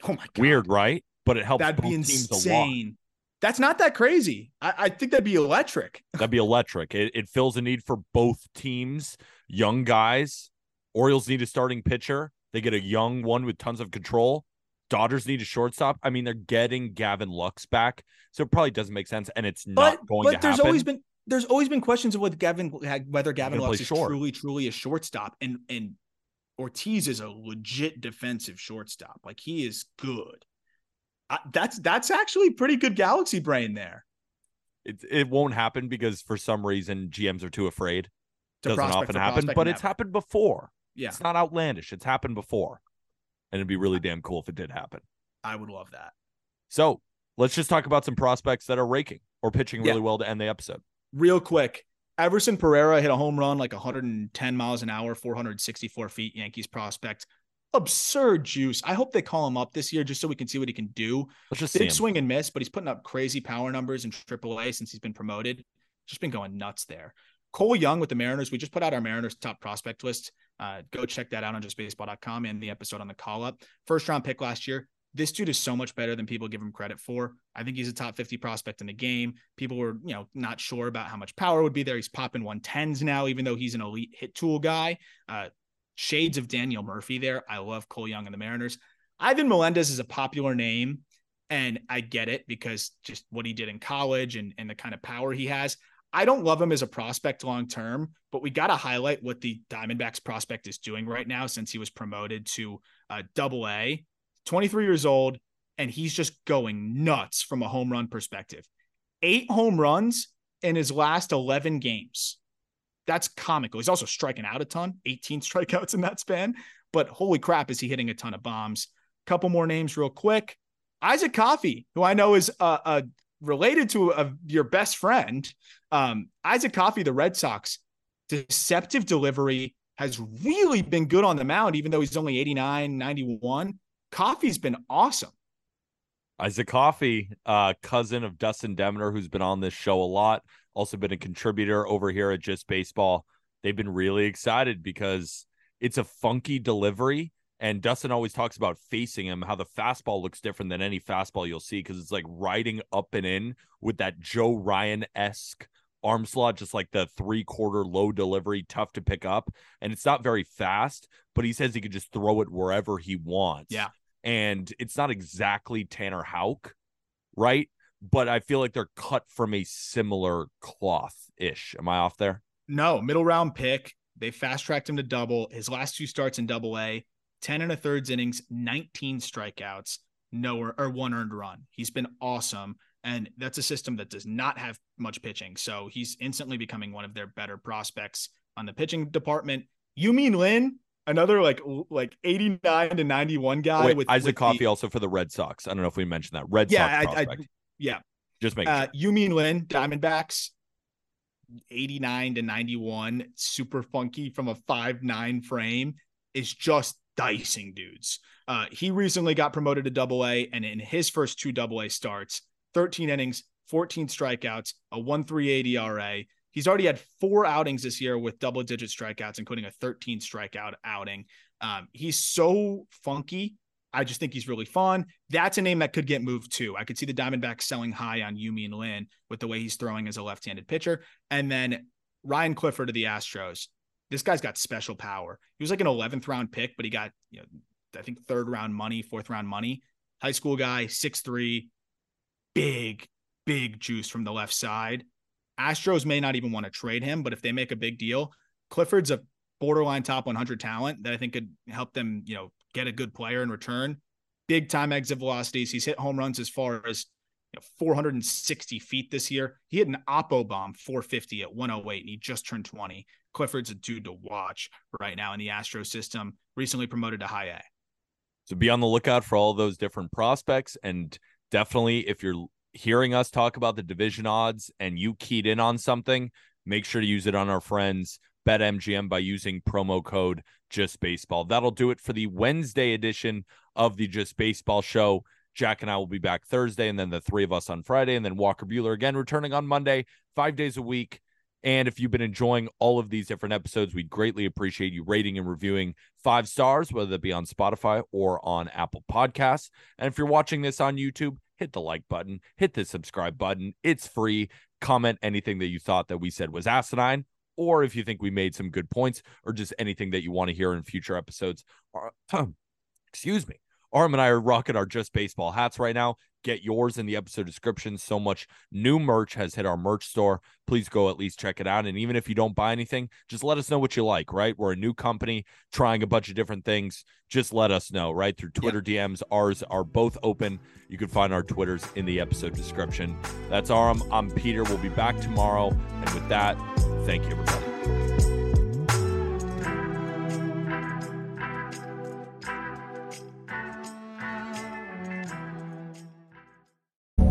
Oh my god. Weird, right? But it helps. That'd be insane. That's not that crazy. I, I think that'd be electric. *laughs* That'd be electric. It, it fills a need for both teams, young guys. Orioles need a starting pitcher. They get a young one with tons of control. Dodgers need a shortstop. I mean, they're getting Gavin Lux back, so it probably doesn't make sense, and it's But not going but to there's happen. always been there's always been questions of whether Gavin whether Gavin Lux is short. truly truly a shortstop, and and Ortiz is a legit defensive shortstop. Like he is good. I, that's that's actually pretty good galaxy brain there. it, it won't happen because for some reason GMs are too afraid. to Doesn't often happen, but it's happened before. Yeah, It's not outlandish. It's happened before, and it'd be really damn cool if it did happen. I would love that. So let's just talk about some prospects that are raking or pitching Yeah. really well to end the episode. Real quick, Everson Pereira hit a home run like 110 miles an hour, 464 feet. Yankees prospect, absurd juice. I hope they call him up this year just so we can see what he can do. Let's just Big swing and miss, but he's putting up crazy power numbers in AAA since he's been promoted. Just been going nuts there. Cole Young with the Mariners. We just put out our Mariners top prospect list. Uh, go check that out on justbaseball.com and the episode on the call up. First round pick last year. This dude is so much better than people give him credit for. I think he's a top 50 prospect in the game. People were, you know, not sure about how much power would be there. He's popping 110s now, even though he's an elite hit tool guy. Uh, shades of Daniel Murphy there. I love Cole Young and the Mariners. Ivan Melendez is a popular name, and I get it because just what he did in college and, and the kind of power he has. I don't love him as a prospect long term, but we got to highlight what the Diamondbacks prospect is doing right now since he was promoted to uh, double A, 23 years old, and he's just going nuts from a home run perspective. Eight home runs in his last 11 games. That's comical. He's also striking out a ton, 18 *laughs* strikeouts in that span. But holy crap, is he hitting a ton of bombs? Couple more names, real quick. Isaac Coffey, who I know is uh, uh, related to uh, your best friend, um, Isaac Coffey, the Red Sox, deceptive delivery has really been good on the mound, even though he's only 89, 91. Coffey's been awesome. Isaac Coffey, uh, cousin of Dustin Demeter, who's been on this show a lot, also been a contributor over here at Just Baseball. They've been really excited because it's a funky delivery. And Dustin always talks about facing him, how the fastball looks different than any fastball you'll see because it's like riding up and in with that Joe Ryan esque arm slot, just like the three quarter low delivery, tough to pick up. And it's not very fast, but he says he could just throw it wherever he wants Yeah. And it's not exactly Tanner Houck, right? But I feel like they're cut from a similar cloth ish. Am I off there? No, middle round pick. They fast tracked him to double. His last two starts in double A, 10 and a thirds innings, 19 strikeouts, no or one earned run. He's been awesome. And that's a system that does not have much pitching. So he's instantly becoming one of their better prospects on the pitching department. Yu-Min Lin, another like like 89 to 91 guy Wait, with Isaac with the- also for the Red Sox. I don't know if we mentioned that. Red Yeah, Sox I- I- yeah. Just make Uh, Yu-Min Lin, Diamondbacks, 89 to 91, super funky from a five nine frame, is just dicing dudes. Uh, he recently got promoted to double A, and in his first two double A starts, 13 innings, 14 strikeouts, a 138 ERA. He's already had four outings this year with double digit strikeouts, including a 13 strikeout outing. Um, he's so funky. I just think he's really fun. That's a name that could get moved too. I could see the Diamondbacks selling high on Yu-Min Lin with the way he's throwing as a left-handed pitcher. And then Ryan Clifford to the Astros. This guy's got special power. He was like an 11th round pick, but he got, you know, I think third round money, fourth round money. High school guy, 6'3, big, big juice from the left side. Astros may not even want to trade him, but if they make a big deal, Clifford's a borderline top 100 talent that I think could help them, you know, get a good player in return. Big time exit velocities. He's hit home runs as far as you know, 460 feet this year. He hit an Oppo bomb 450 at 108, and he just turned 20. Clifford's a dude to watch right now in the Astro system. Recently promoted to high A. So be on the lookout for all those different prospects. And definitely, if you're hearing us talk about the division odds and you keyed in on something, make sure to use it on our friends BetMGM by using promo code Just Baseball. That'll do it for the Wednesday edition of the Just Baseball show. Jack and I will be back Thursday, and then the three of us on Friday, and then Walker Buehler again returning on Monday, five days a week. And if you've been enjoying all of these different episodes, we'd greatly appreciate you rating and reviewing five stars, whether that be on Spotify or on Apple Podcasts. And if you're watching this on YouTube, hit the like button, hit the subscribe button. It's free. Comment anything that you thought that we said was asinine, or if you think we made some good points, or just anything that you want to hear in future episodes. *clears throat* Excuse me. Aram and I are rocking our Just Baseball hats right now. Get yours in the episode description. So much new merch has hit our merch store. Please go at least check it out. And even if you don't buy anything, just let us know what you like, right? We're a new company trying a bunch of different things. Just let us know, right? Through Twitter yep. DMs. Ours are both open. You can find our Twitters in the episode description. That's Aram. I'm Peter. We'll be back tomorrow. And with that, thank you, everybody.